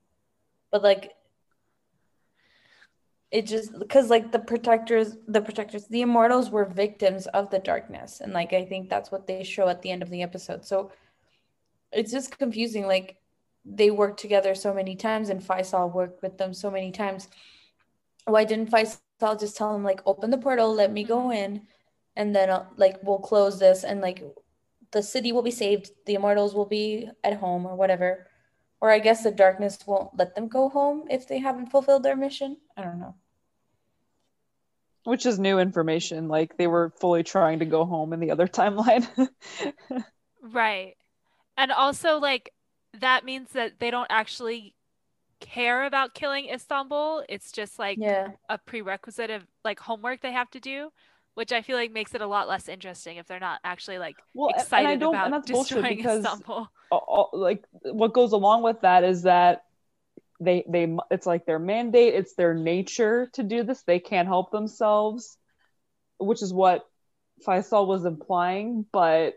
But like it just because like the protectors the protectors the immortals were victims of the darkness. And like i think that's what they show at the end of the episode. So it's just confusing like they worked together so many times and faisal worked with them so many times. Why didn't Faisal just tell him like open the portal, let me go in, and then uh, like we'll close this and like the city will be saved, the immortals will be at home or whatever. Or I guess the darkness won't let them go home if they haven't fulfilled their mission. I don't know. Which is new information. Like they were fully trying to go home in the other timeline. right. And also like that means that they don't actually care about killing Istanbul. It's just like yeah. a prerequisite of like homework they have to do, which I feel like makes it a lot less interesting if they're not actually like well, excited about destroying Istanbul. All, like what goes along with that is that they they it's like their mandate, it's their nature to do this. They can't help themselves, which is what Faisal was implying, but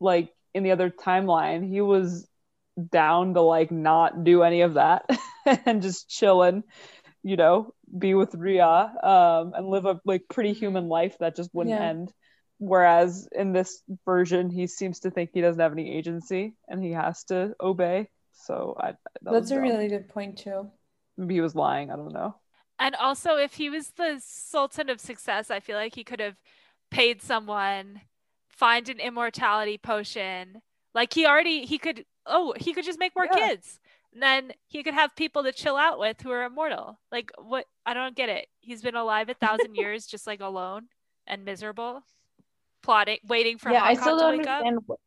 like in the other timeline, he was down to like not do any of that and just chilling, you know, be with Ria um, and live a like pretty human life that just wouldn't Yeah. end. Whereas in this version, he seems to think he doesn't have any agency and he has to obey. So I that That's a dumb. really good point too. maybe he was lying. I don't know. And also, if he was the Sultan of Success, I feel like he could have paid someone, find an immortality potion. Like he already, he could, oh, he could just make more Yeah. kids. Then he could have people to chill out with who are immortal. Like, what? I don't get it. He's been alive a thousand years, just like alone and miserable, plotting, waiting for yeah, I Hakan still don't understand what,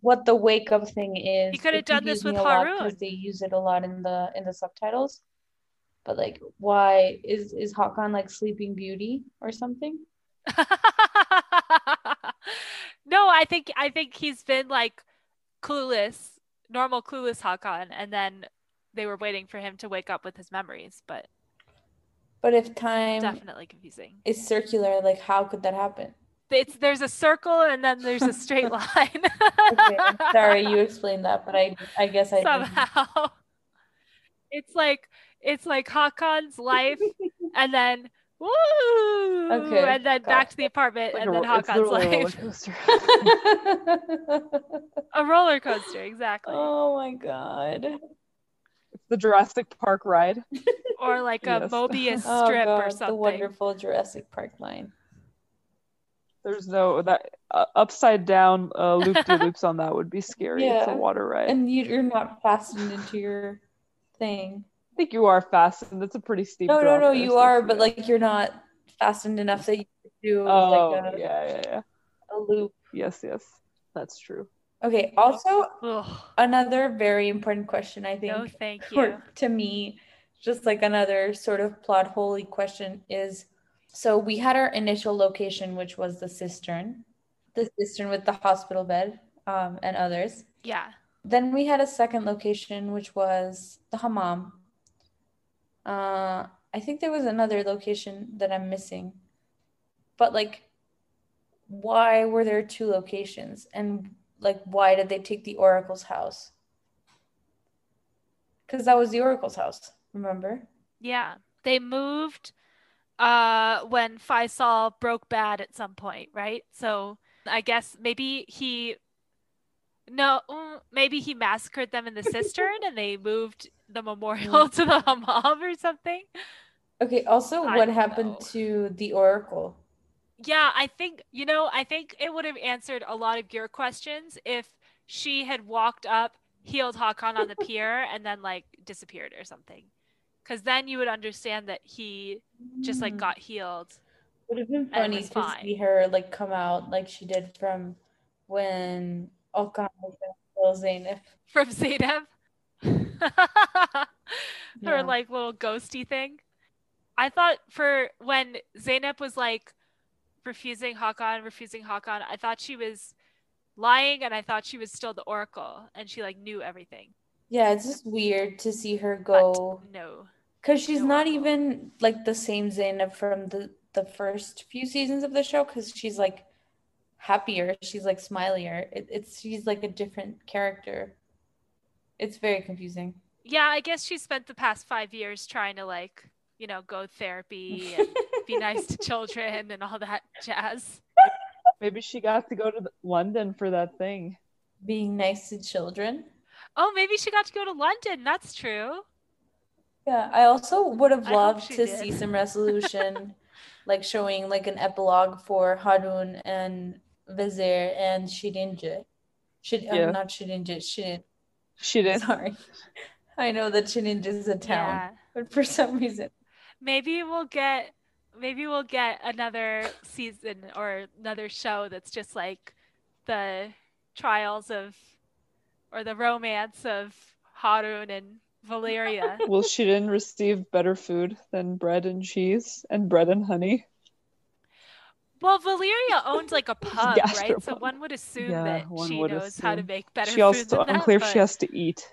what the wake up thing is. He could have done this with Harun. because they use it a lot in the in the subtitles. But like, why is is Hakan like Sleeping Beauty or something? no, I think I think he's been like clueless, normal clueless Hakan, and then they were waiting for him to wake up with his memories, but But if time definitely confusing. is circular, like how could that happen? It's there's a circle and then there's a straight line. Okay, sorry you explained that, but I I guess I didn't. somehow. It's like it's like Hakan's life and then woo Okay, and then got back to the apartment Like and then it's Hakan's literally a roller life. coaster. A roller coaster, exactly. oh my god. it's the Jurassic Park ride. or like a Yes. Mobius Oh strip or something. the wonderful Jurassic Park line. There's no that uh, upside down uh, loop de loops on that would be scary. It's a water ride. And you- you're not fastened into your thing. I think you are fastened. That's a pretty steep. No, no, drop no, there, you so are, but like you're not fastened enough that you could do Oh, like a, yeah, yeah, yeah. a loop. Yes, yes, that's true. Okay, also Ugh, another very important question, I think, no, thank for- you. to me, just like another sort of plot holy question is so we had our initial location, which was the cistern, the cistern with the hospital bed um, and others. Yeah. Then we had a second location, which was the hammam. Uh, I think there was another location that I'm missing. But like, why were there two locations? And like, why did they take the Oracle's house? Because that was the Oracle's house, remember? Yeah. They moved uh when Faisal broke bad at some point, right? So I guess maybe he no, mm, maybe he massacred them in the cistern and they moved the memorial to the hammam or something. Okay, also, I what happened know. to the Oracle? Yeah, I think, you know, I think it would have answered a lot of your questions if she had walked up, healed Hakan on the pier, and then like disappeared or something. Because then you would understand that he just like Hmm. got healed. Would have been funny to fine. see her like come out like she did from when Okan was gonna Zainab. from Zainab. Her Yeah. like little ghosty thing. I thought for when Zainab was like refusing Hakan, refusing Hakan, I thought she was lying and I thought she was still the Oracle and she like knew everything. Yeah, it's just weird to see her But go no. because she's no not Oracle. even like the same Zainab from the the first few seasons of the show because she's like happier, she's like smilier. It, it's she's like a different character. It's very confusing. Yeah, I guess she spent the past five years trying to like, you know, go therapy and be nice to children and all that jazz. Maybe she got to go to London for that thing. Being nice to children. Oh, maybe she got to go to London. That's true. Yeah, I also would have loved to did. see some resolution, like showing like an epilogue for Harun and Vizier and Shirinja. Shid Yeah. um, not Shirinja, Shirin. She did. Sorry. I know that Shirinja is a town, Yeah. but for some reason. Maybe we'll get maybe we'll get another season or another show that's just like the trials of or the romance of Harun and Valeria. Will she didn't receive better food than bread and cheese and bread and honey? Well, Valeria owns like a pub, right? So Gastropub. one would assume Yeah, that she would knows how to assume. make better she food also than that, unclear if she has to eat.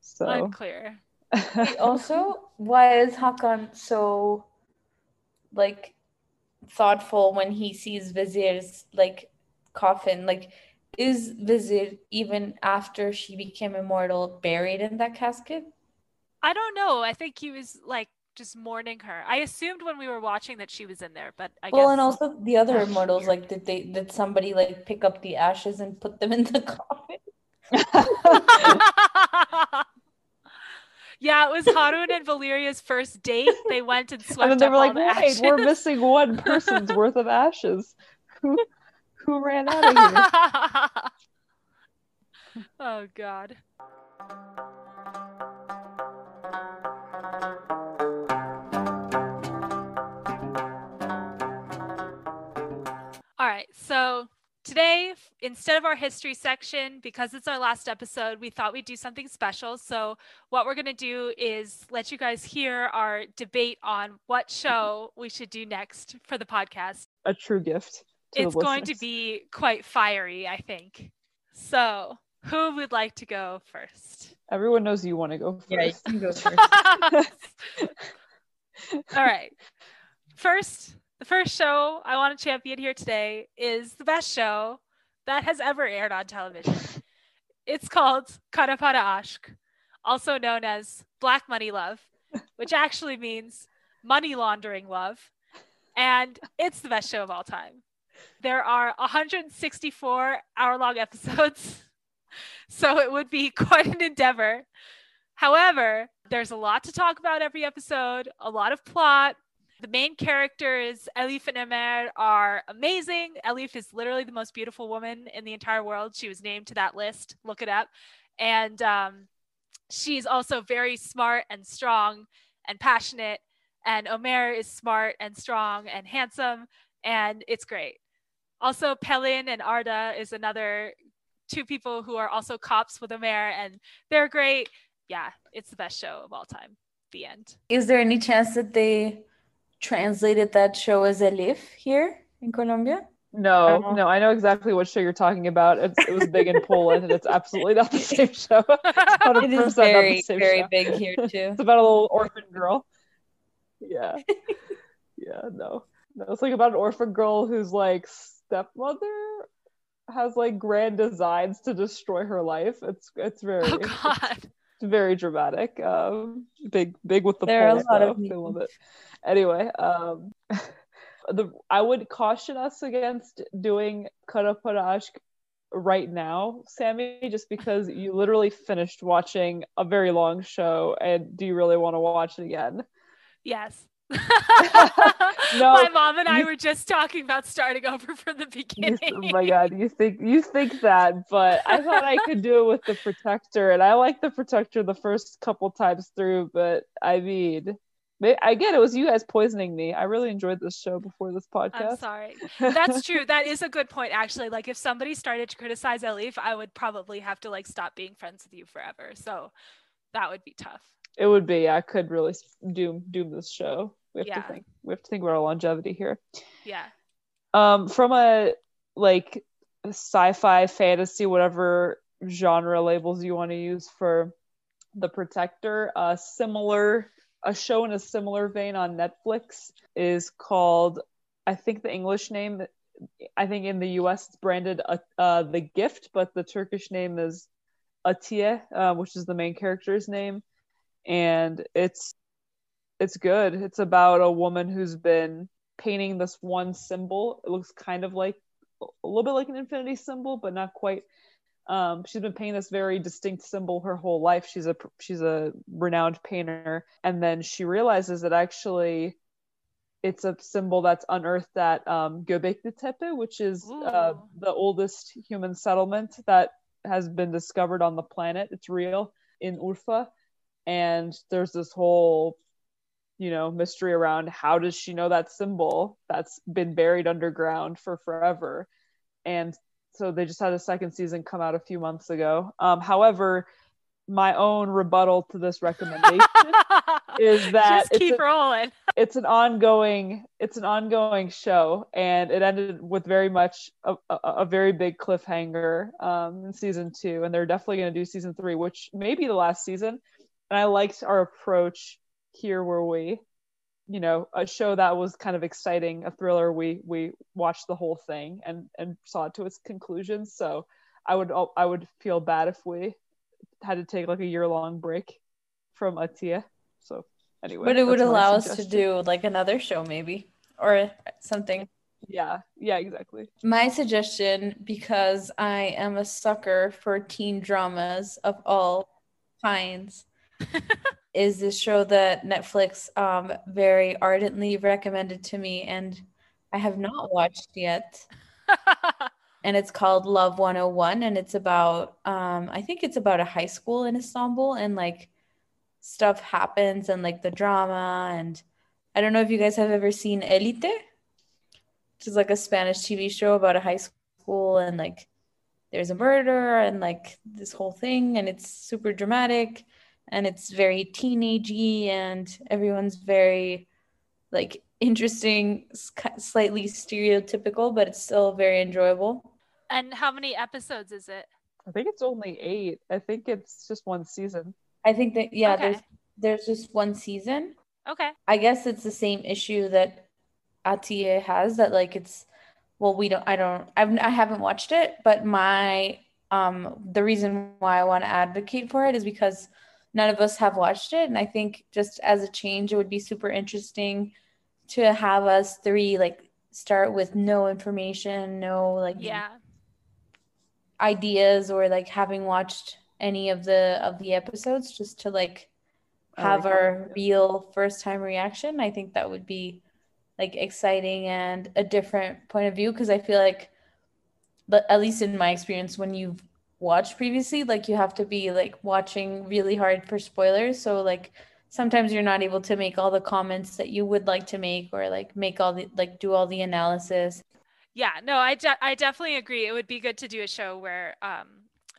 So unclear. Also, why is Hakan so like thoughtful when he sees Vizir's like coffin. Like, is Vizir even after she became immortal buried in that casket? I don't know. I think he was like just mourning her. I assumed when we were watching that she was in there, but I well, guess. and also the other immortals, like did they did somebody like pick up the ashes and put them in the coffin? yeah, it was Harun and Valeria's first date. They went and swept and then they were like, "Wait, ashes. we're missing one person's worth of ashes. Who who ran out of here?" oh God. Today, instead of our history section, because it's our last episode, we thought we'd do something special. So, what we're going to do is let you guys hear our debate on what show we should do next for the podcast. A true gift. It's going to be quite fiery, I think. So, who would like to go first? Everyone knows you want to go first. Yeah, you can go first. All right. First, the first show I want to champion here today is the best show that has ever aired on television. It's called Kara Para Aşk, also known as Black Money Love, which actually means money laundering love. And it's the best show of all time. There are 164 hour long episodes, so it would be quite an endeavor. However, there's a lot to talk about every episode, a lot of plot. The main characters, Elif and Omer, are amazing. Elif is literally the most beautiful woman in the entire world. She was named to that list. Look it up. And um, she's also very smart and strong and passionate. And Omer is smart and strong and handsome. And it's great. Also, Pelin and Arda is another two people who are also cops with Omer, and they're great. Yeah, it's the best show of all time. The end. Is there any chance that they translated that show as Elif here in Colombia? No, Oh. no, I know exactly what show you're talking about. It's, it was big in Poland, and it's absolutely not the same show. It's It 100% is not the very, same very show. big here too. It's about a little orphan girl. Yeah. Yeah, no. No, it's like about an orphan girl whose like stepmother has like grand designs to destroy her life. It's it's very Oh God. It's very dramatic. Um big big with the There are a Poles, lot of though. They love it. Anyway, um the I would caution us against doing Kara Para Aşk right now, Sammy, just because you literally finished watching a very long show and do you really want to watch it again? Yes. No, My mom and I you- were just talking about starting over from the You, beginning. oh my god, you think you think that, but I thought I could do it with the protector, and I like the protector the first couple times through, but I mean, I get it was you guys poisoning me. I really enjoyed this show before this I'm podcast. sorry. That's true. That is a good point, actually. Like, if somebody started to criticize Elif, I would probably have to like stop being friends with you forever. So that would be tough. It would be. I could really doom doom this show. We have Yeah. to think. We have to think about our longevity here. Yeah. Um, from a like sci-fi, fantasy, whatever genre labels you want to use for the Protector, a similar a show in a similar vein on Netflix is called. I think the English name. I think in the U.S. it's branded uh, uh, the Gift, but the Turkish name is Atiye, uh, which is the main character's name, and it's it's good. It's about a woman who's been painting this one symbol. It looks kind of like a little bit like an infinity symbol, but not quite. Um, she's been painting this very distinct symbol her whole life. She's a she's a renowned painter, and then she realizes that actually it's a symbol that's unearthed at um, Göbekli Tepe, which is uh, the oldest human settlement that has been discovered on the planet. It's real in Urfa, and there's this whole you know mystery around how does she know that symbol that's been buried underground for forever? And so they just had a second season come out a few months ago. Um, however my own rebuttal to this recommendation is that just it's keep a- rolling. it's an ongoing it's an ongoing show and it ended with very much a, a, a very big cliffhanger um, in season two. And they're definitely going to do season three which may be the last season and i liked our approach here where we you know a show that was kind of exciting, a thriller. We we watched the whole thing and and saw it to its conclusion. So I would I would feel bad if we had to take like a year long break from Atiye. So anyway, But it would allow us to do like another show maybe or something. Yeah, yeah, exactly. My suggestion, because I am a sucker for teen dramas of all kinds, is this show that Netflix um, very ardently recommended to me, and I have not watched yet. And it's called Love 101, and it's about, um, I think it's about a high school in Istanbul, and like stuff happens, and like the drama. And I don't know if you guys have ever seen Elite which is like a Spanish TV show about a high school and like there's a murder and like this whole thing and it's super dramatic and it's very teenagey and everyone's very like interesting, slightly stereotypical, but it's still very enjoyable. and how many episodes is it? I think it's only eight. I think it's just one season. I think that yeah, Okay. there's there's just one season. Okay. I guess it's the same issue that Atiye has that like it's well we don't I don't I've I haven't watched it but my um the reason why I want to advocate for it is because none of us have watched it. And I think just as a change it would be super interesting to have us three like start with no information no like Yeah. ideas or like having watched any of the of the episodes just to like I have like our real first time reaction. I think that would be like exciting and a different point of view. Because i feel like but at least in my experience when you've watched previously like you have to be like watching really hard for spoilers so like sometimes you're not able to make all the comments that you would like to make or like make all the like do all the analysis Yeah, no, I de- I definitely agree. It would be good to do a show where um,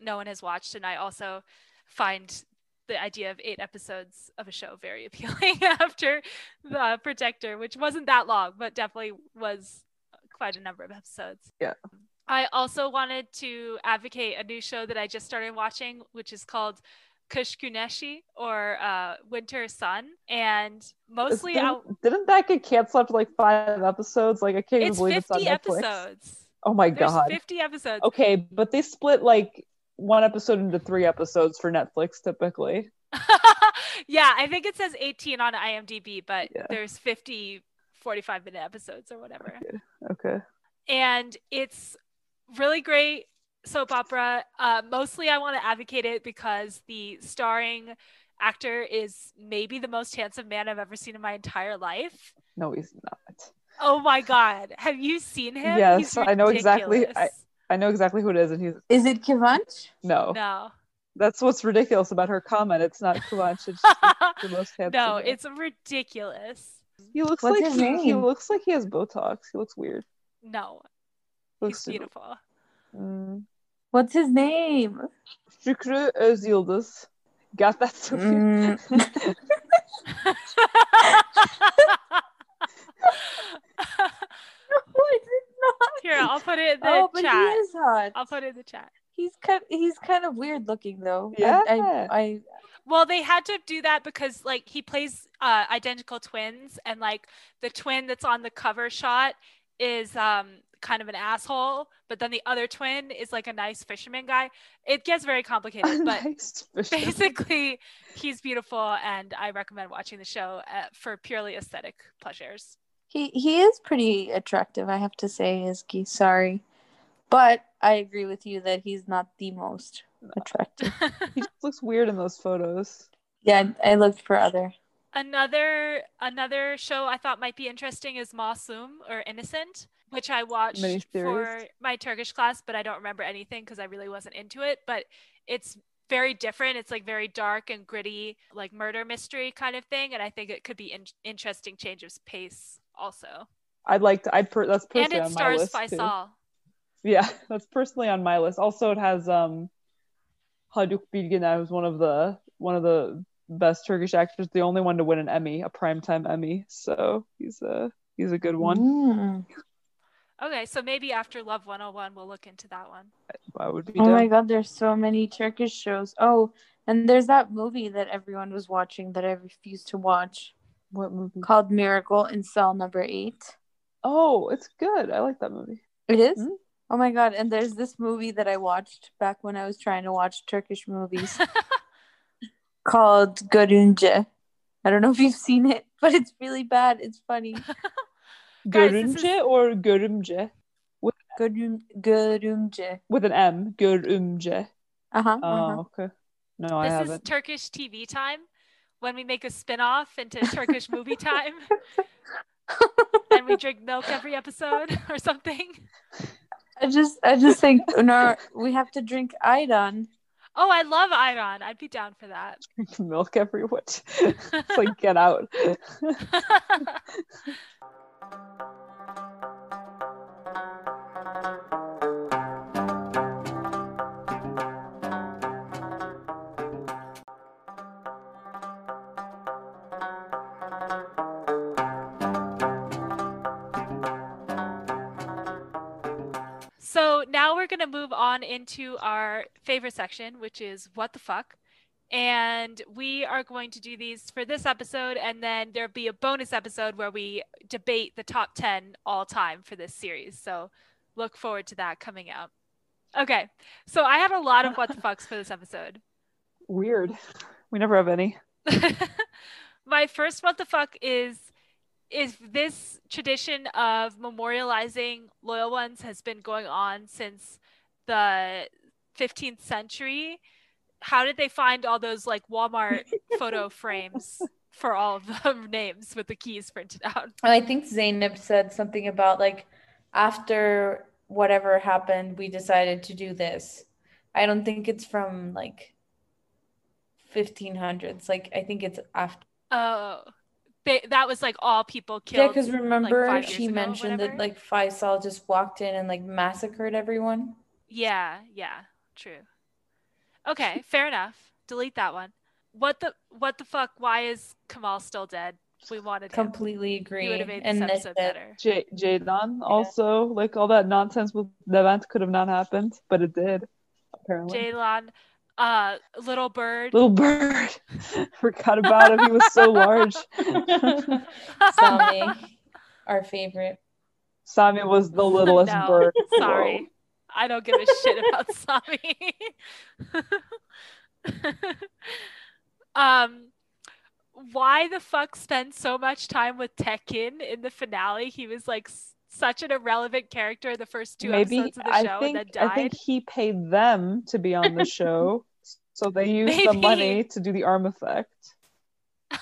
no one has watched, and I also find the idea of eight episodes of a show very appealing after the Protector, which wasn't that long, but definitely was quite a number of episodes. Yeah. I also wanted to advocate a new show that I just started watching, which is called Kış Güneşi or uh, Winter Sun, and mostly Didn't, didn't that get canceled after like five episodes? Like I can't even it's believe it's on 50 Netflix. episodes. Oh my There's god. 50 episodes. Okay, but they split like one episode into three episodes for Netflix typically. yeah, I think it says 18 on IMDb, but Yeah. there's 50 45 minute episodes or whatever. Okay. And it's really great soap opera. Uh, mostly I want to advocate it because the starring actor is maybe the most handsome man I've ever seen in my entire life. No, he's not. Oh my god. Have you seen him? Yes, I know exactly- I- I know exactly who it is, and he's is it Kıvanç no. No. That's what's ridiculous about her comment. It's not Kulanch. It's the most handsome. no, man. it's ridiculous. he looks What's like he, he looks like he has Botox. He looks weird. No, Looks he's beautiful. Mm. what's his name Şükrü Özyıldız. Got that? Sophie? Mm. Here, I'll put it in the oh, but chat. he is hot. I'll put it in the chat. He's kind. He's kind of weird looking though. I- Yeah. I, I, Well, they had to do that because like he plays uh, identical twins, and like the twin that's on the cover shot is um kind of an asshole, but then the other twin is like a nice fisherman guy. It gets very complicated, but nice basically he's beautiful, and I recommend watching the show uh, for purely aesthetic pleasures. he he is pretty attractive. I have to say, Izzy. Sorry, but I agree with you that he's not the most attractive. he just looks weird in those photos. yeah, I looked for other. Another another show I thought might be interesting is Masum or Innocent, which I watched for my Turkish class, but I don't remember anything because I really wasn't into it. But it's very different. It's like very dark and gritty, like murder mystery kind of thing, and I think it could be an interesting change of pace also. I'd like to. I'd per, that's And it on my stars list too. Faisal. Yeah, that's personally on my list. Also, it has um, Haluk Bilginer, who's one of the one of the best Turkish actors, the only one to win an Emmy, a primetime Emmy. So he's a he's a good one. Mm. Okay, so maybe after Love 101, we'll look into that one. I would be Oh down. my god, there's so many Turkish shows. Oh, and there's that movie that everyone was watching that I refused to watch. What movie? called Miracle in Cell Number Eight. Oh, it's good. I like that movie. It is? Mhm. Oh my god! And there's this movie that I watched back when I was trying to watch Turkish movies called Görünce. I don't know if you've seen it, but it's really bad. It's funny. Guys, is- or görümce? Görün Görünce. With an M. Görümce. Uh huh. Oh, uh-huh. okay. No, I this is haven't. Turkish TV time when we make a spin-off into Turkish movie time and we drink milk every episode or something. I just, I just think no, we have to drink Ayran. Oh, I love Ayran. I'd be down for that. Drink Milk every what? it's like get out. So now we're gonna move on into our favorite section, which is what the fuck. And we are going to do these for this episode, and then there'll be a bonus episode where we debate the top 10 all time for this series. So look forward to that coming out. Okay, so I had a lot of what the fucks for this episode. Weird. We never have any. my first what the fuck is is this tradition of memorializing loyal ones has been going on since the 15th century how did they find all those like walmart photo frames for all of the names with the keys printed out I think Zainab said something about like after whatever happened, we decided to do this. I don't think it's from like 1500s. Like I think it's after. oh they, that was like all people killed. Yeah, because remember five she ago, mentioned that like Faisal just walked in and like massacred everyone. Yeah, yeah, true. Okay, fair enough. Delete that one. What the what the fuck? Why is Kamal still dead? We wanted him. Completely agree. He would have made this episode better. J- Jadon also, like all that nonsense with the event could have not happened, but it did, apparently. Jalon, uh, little bird. Little bird. Forgot about him. He was so large. Sami, our favorite. Sami was the littlest No, bird. in Sorry, world. I don't give a shit about Sami. um, why the fuck spend so much time with Tekin in the finale? He was like s- such an irrelevant character in the first two Maybe episodes of the I show think and then died. I think he paid them to be on the show, so they used the money to do the arm effect.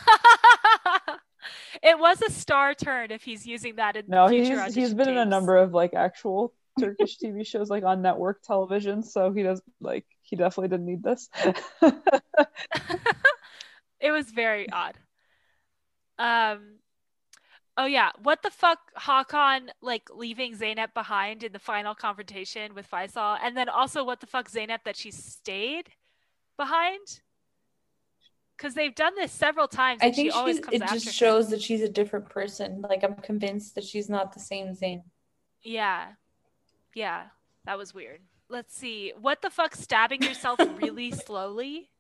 it was a star turn if he's using that in No, he's he's been in a number of like actual Turkish TV shows like on network television, so he does like he definitely didn't need this. it was very odd. Um oh yeah, what the fuck Hakan like leaving Zaynep behind in the final confrontation with Faisal and then also what the fuck Zaynep that she stayed behind? Cuz they've done this several times I and think she always comes it after just him. shows that she's a different person. Like I'm convinced that she's not the same Zayn. Yeah. Yeah, that was weird. Let's see. What the fuck stabbing yourself really slowly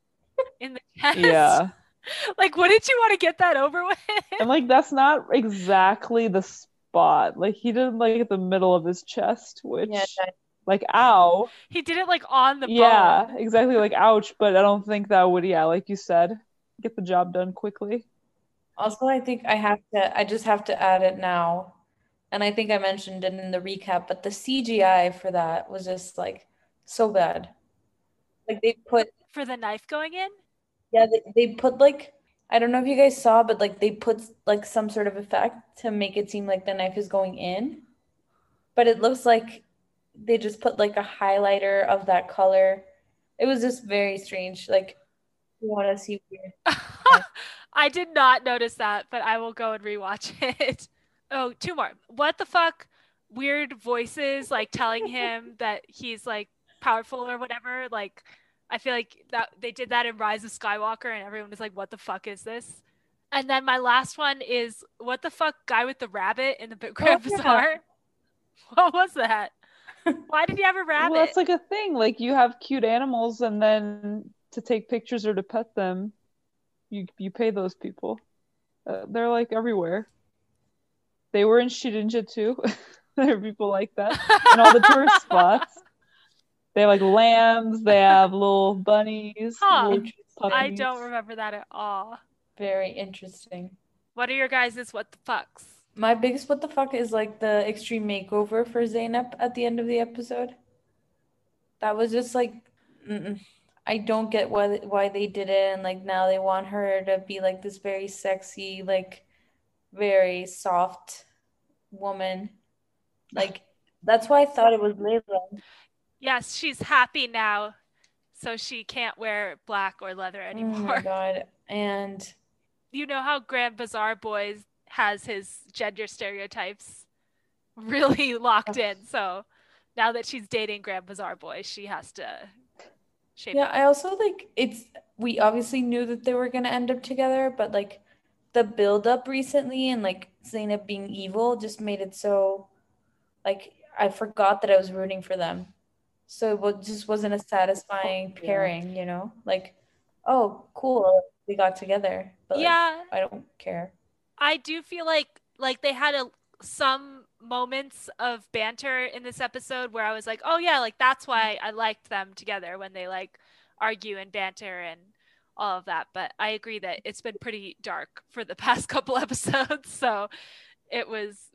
in the chest? yeah, Like wouldn't you want to get that over with? and like that's not exactly the spot. Like he did like at the middle of his chest, which Yeah, like ow. He did it like on the bone. Yeah, exactly. Like ouch, but I don't think that would. Yeah, like you said, get the job done quickly. Also, I think I have to, I just have to add it now. And I think I mentioned it in the recap, but the CGI for that was just like so bad. Like they put, For the knife going in? yeah, they, they put like, I don't know if you guys saw, but like they put like some sort of effect to make it seem like the knife is going in. But it looks like they just put like a highlighter of that color. It was just very strange. Like, you want to see weird. I did not notice that, but I will go and rewatch it. Oh, two more. What the fuck? Weird voices like telling him that he's like powerful or whatever. Like, I feel like that they did that in Rise of Skywalker, and everyone was like, "What the fuck is this?" And then my last one is what the fuck guy with the rabbit in the Grand Oh, yeah. What was that? Why did he have a rabbit? Well, that's like a thing. Like you have cute animals, and then to take pictures or to pet them, you you pay those people. Uh, they're like everywhere. They were in Shirinja too. there are people like that. And all the tourist spots. They have like lambs, they have little bunnies. Huh. little I don't remember that at all. Very interesting. What are your guys' what the fucks? My biggest what the fuck is like the extreme makeover for Zaynab at the end of the episode. That was just like, mm-mm. I don't get why why they did it, and like now they want her to be like this very sexy, like very soft woman. Like that's why I thought it was Layla. Yes, she's happy now, so she can't wear black or leather anymore. Oh my god! And you know how Grand Bazaar Boys has his gender stereotypes really locked in. So now that she's dating Grand Bazaar Boy, she has to shape Yeah. I also like it's we obviously knew that they were gonna end up together, but like the build up recently and like Zeynep being evil just made it so like I forgot that I was rooting for them. So it just wasn't a satisfying pairing, you know? Like, oh, cool, they got together, but like, yeah, I don't care. I do feel like like they had a some moments of banter in this episode where I was like, oh yeah, like that's why I liked them together when they like argue and banter and all of that. But I agree that it's been pretty dark for the past couple episodes, so it was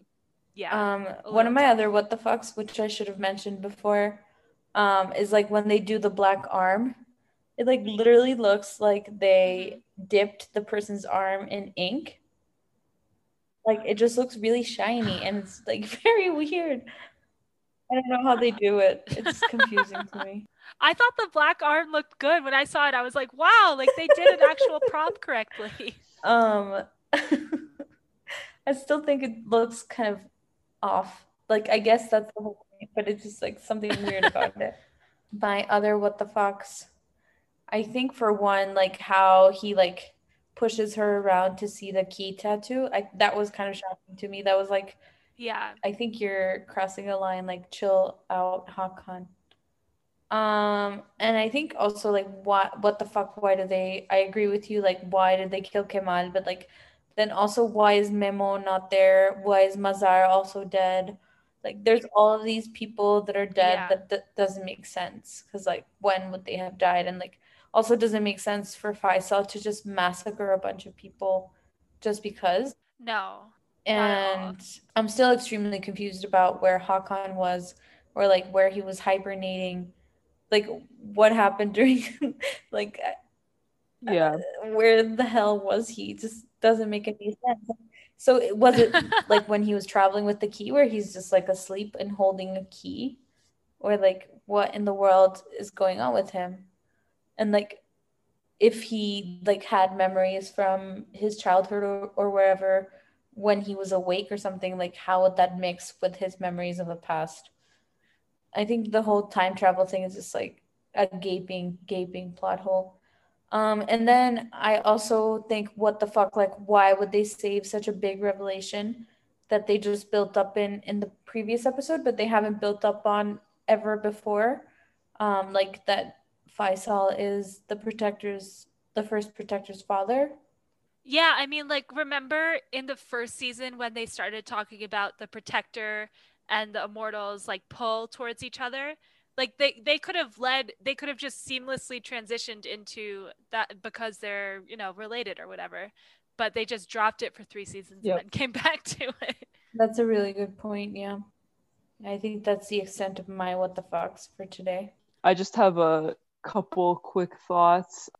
yeah. Um, one of my other what the fucks, which I should have mentioned before, um, is like when they do the black arm. It like literally looks like they dipped the person's arm in ink. Like it just looks really shiny and it's like very weird. I don't know how they do it. It's confusing to me. I thought the black arm looked good when I saw it. I was like, wow, like they did an actual prop correctly. Um, I still think it looks kind of off. Like, I guess that's the whole point, but it's just like something weird about it. My other what the fucks, I think for one, like how he like pushes her around to see the key tattoo. I that was kind of shocking to me. That was like, Yeah. I think you're crossing a line. Like, chill out, Hakan. Um, and I think also like what what the fuck? Why do they? I agree with you. Like, why did they kill Kemal? But like, then also why is Memo not there? Why is Mazhar also dead? Like, there's all of these people that are dead Yeah. that, that doesn't make sense. Because like, when would they have died? And like, also doesn't make sense for Faisal to just massacre a bunch of people just because. No. And I'm still extremely confused about where Hakan was or like where he was hibernating. Like what happened during like uh, Yeah. Uh, where the hell was he? Just doesn't make any sense. So it- was it like when he was traveling with the key where he's just like asleep and holding a key? Or like what in the world is going on with him? And like if he like had memories from his childhood or, or wherever when he was awake or something, like how would that mix with his memories of the past? I think the whole time travel thing is just like a gaping, gaping plot hole. Um, and then I also think, what the fuck? Like, why would they save such a big revelation that they just built up in in the previous episode, but they haven't built up on ever before? Um, like that Faisal is the protector's, the first protector's father. Yeah, I mean, like, remember in the first season when they started talking about the Protector and the Immortals like pull towards each other? Like they they could have led they could have just seamlessly transitioned into that because they're, you know, related or whatever. But they just dropped it for three seasons Yep. and then came back to it. That's a really good point. Yeah. I think that's the extent of my what the fucks for today. I just have a couple quick thoughts.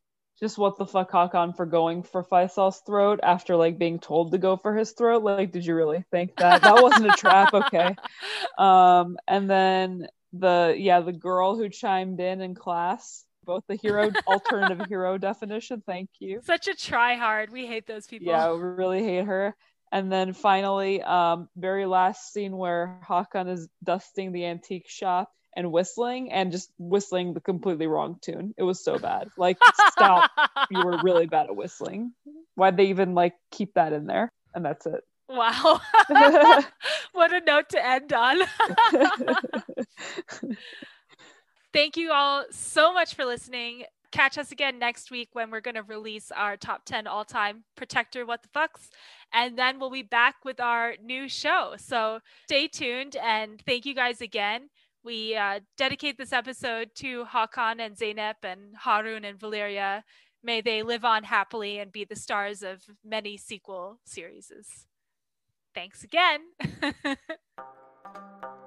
Just what the fuck Hakan for going for Faisal's throat after like being told to go for his throat? Like, did you really think that? That wasn't a trap, okay. Um, and then the yeah, the girl who chimed in in class, both the hero alternative hero definition, thank you. Such a try hard. We hate those people. Yeah, we really hate her. And then finally, um, very last scene where Hakan is dusting the antique shop and whistling and just whistling the completely wrong tune. It was so bad. Like, stop. You were really bad at whistling. Why'd they even like keep that in there? And that's it. Wow. what a note to end on. Thank you all so much for listening. Catch us again next week when we're going to release our top 10 all time Protector What the Fucks. And then we'll be back with our new show. So stay tuned and thank you guys again. We uh, dedicate this episode to Hakan and Zeynep and Harun and Valeria. May they live on happily and be the stars of many sequel series. Thanks again.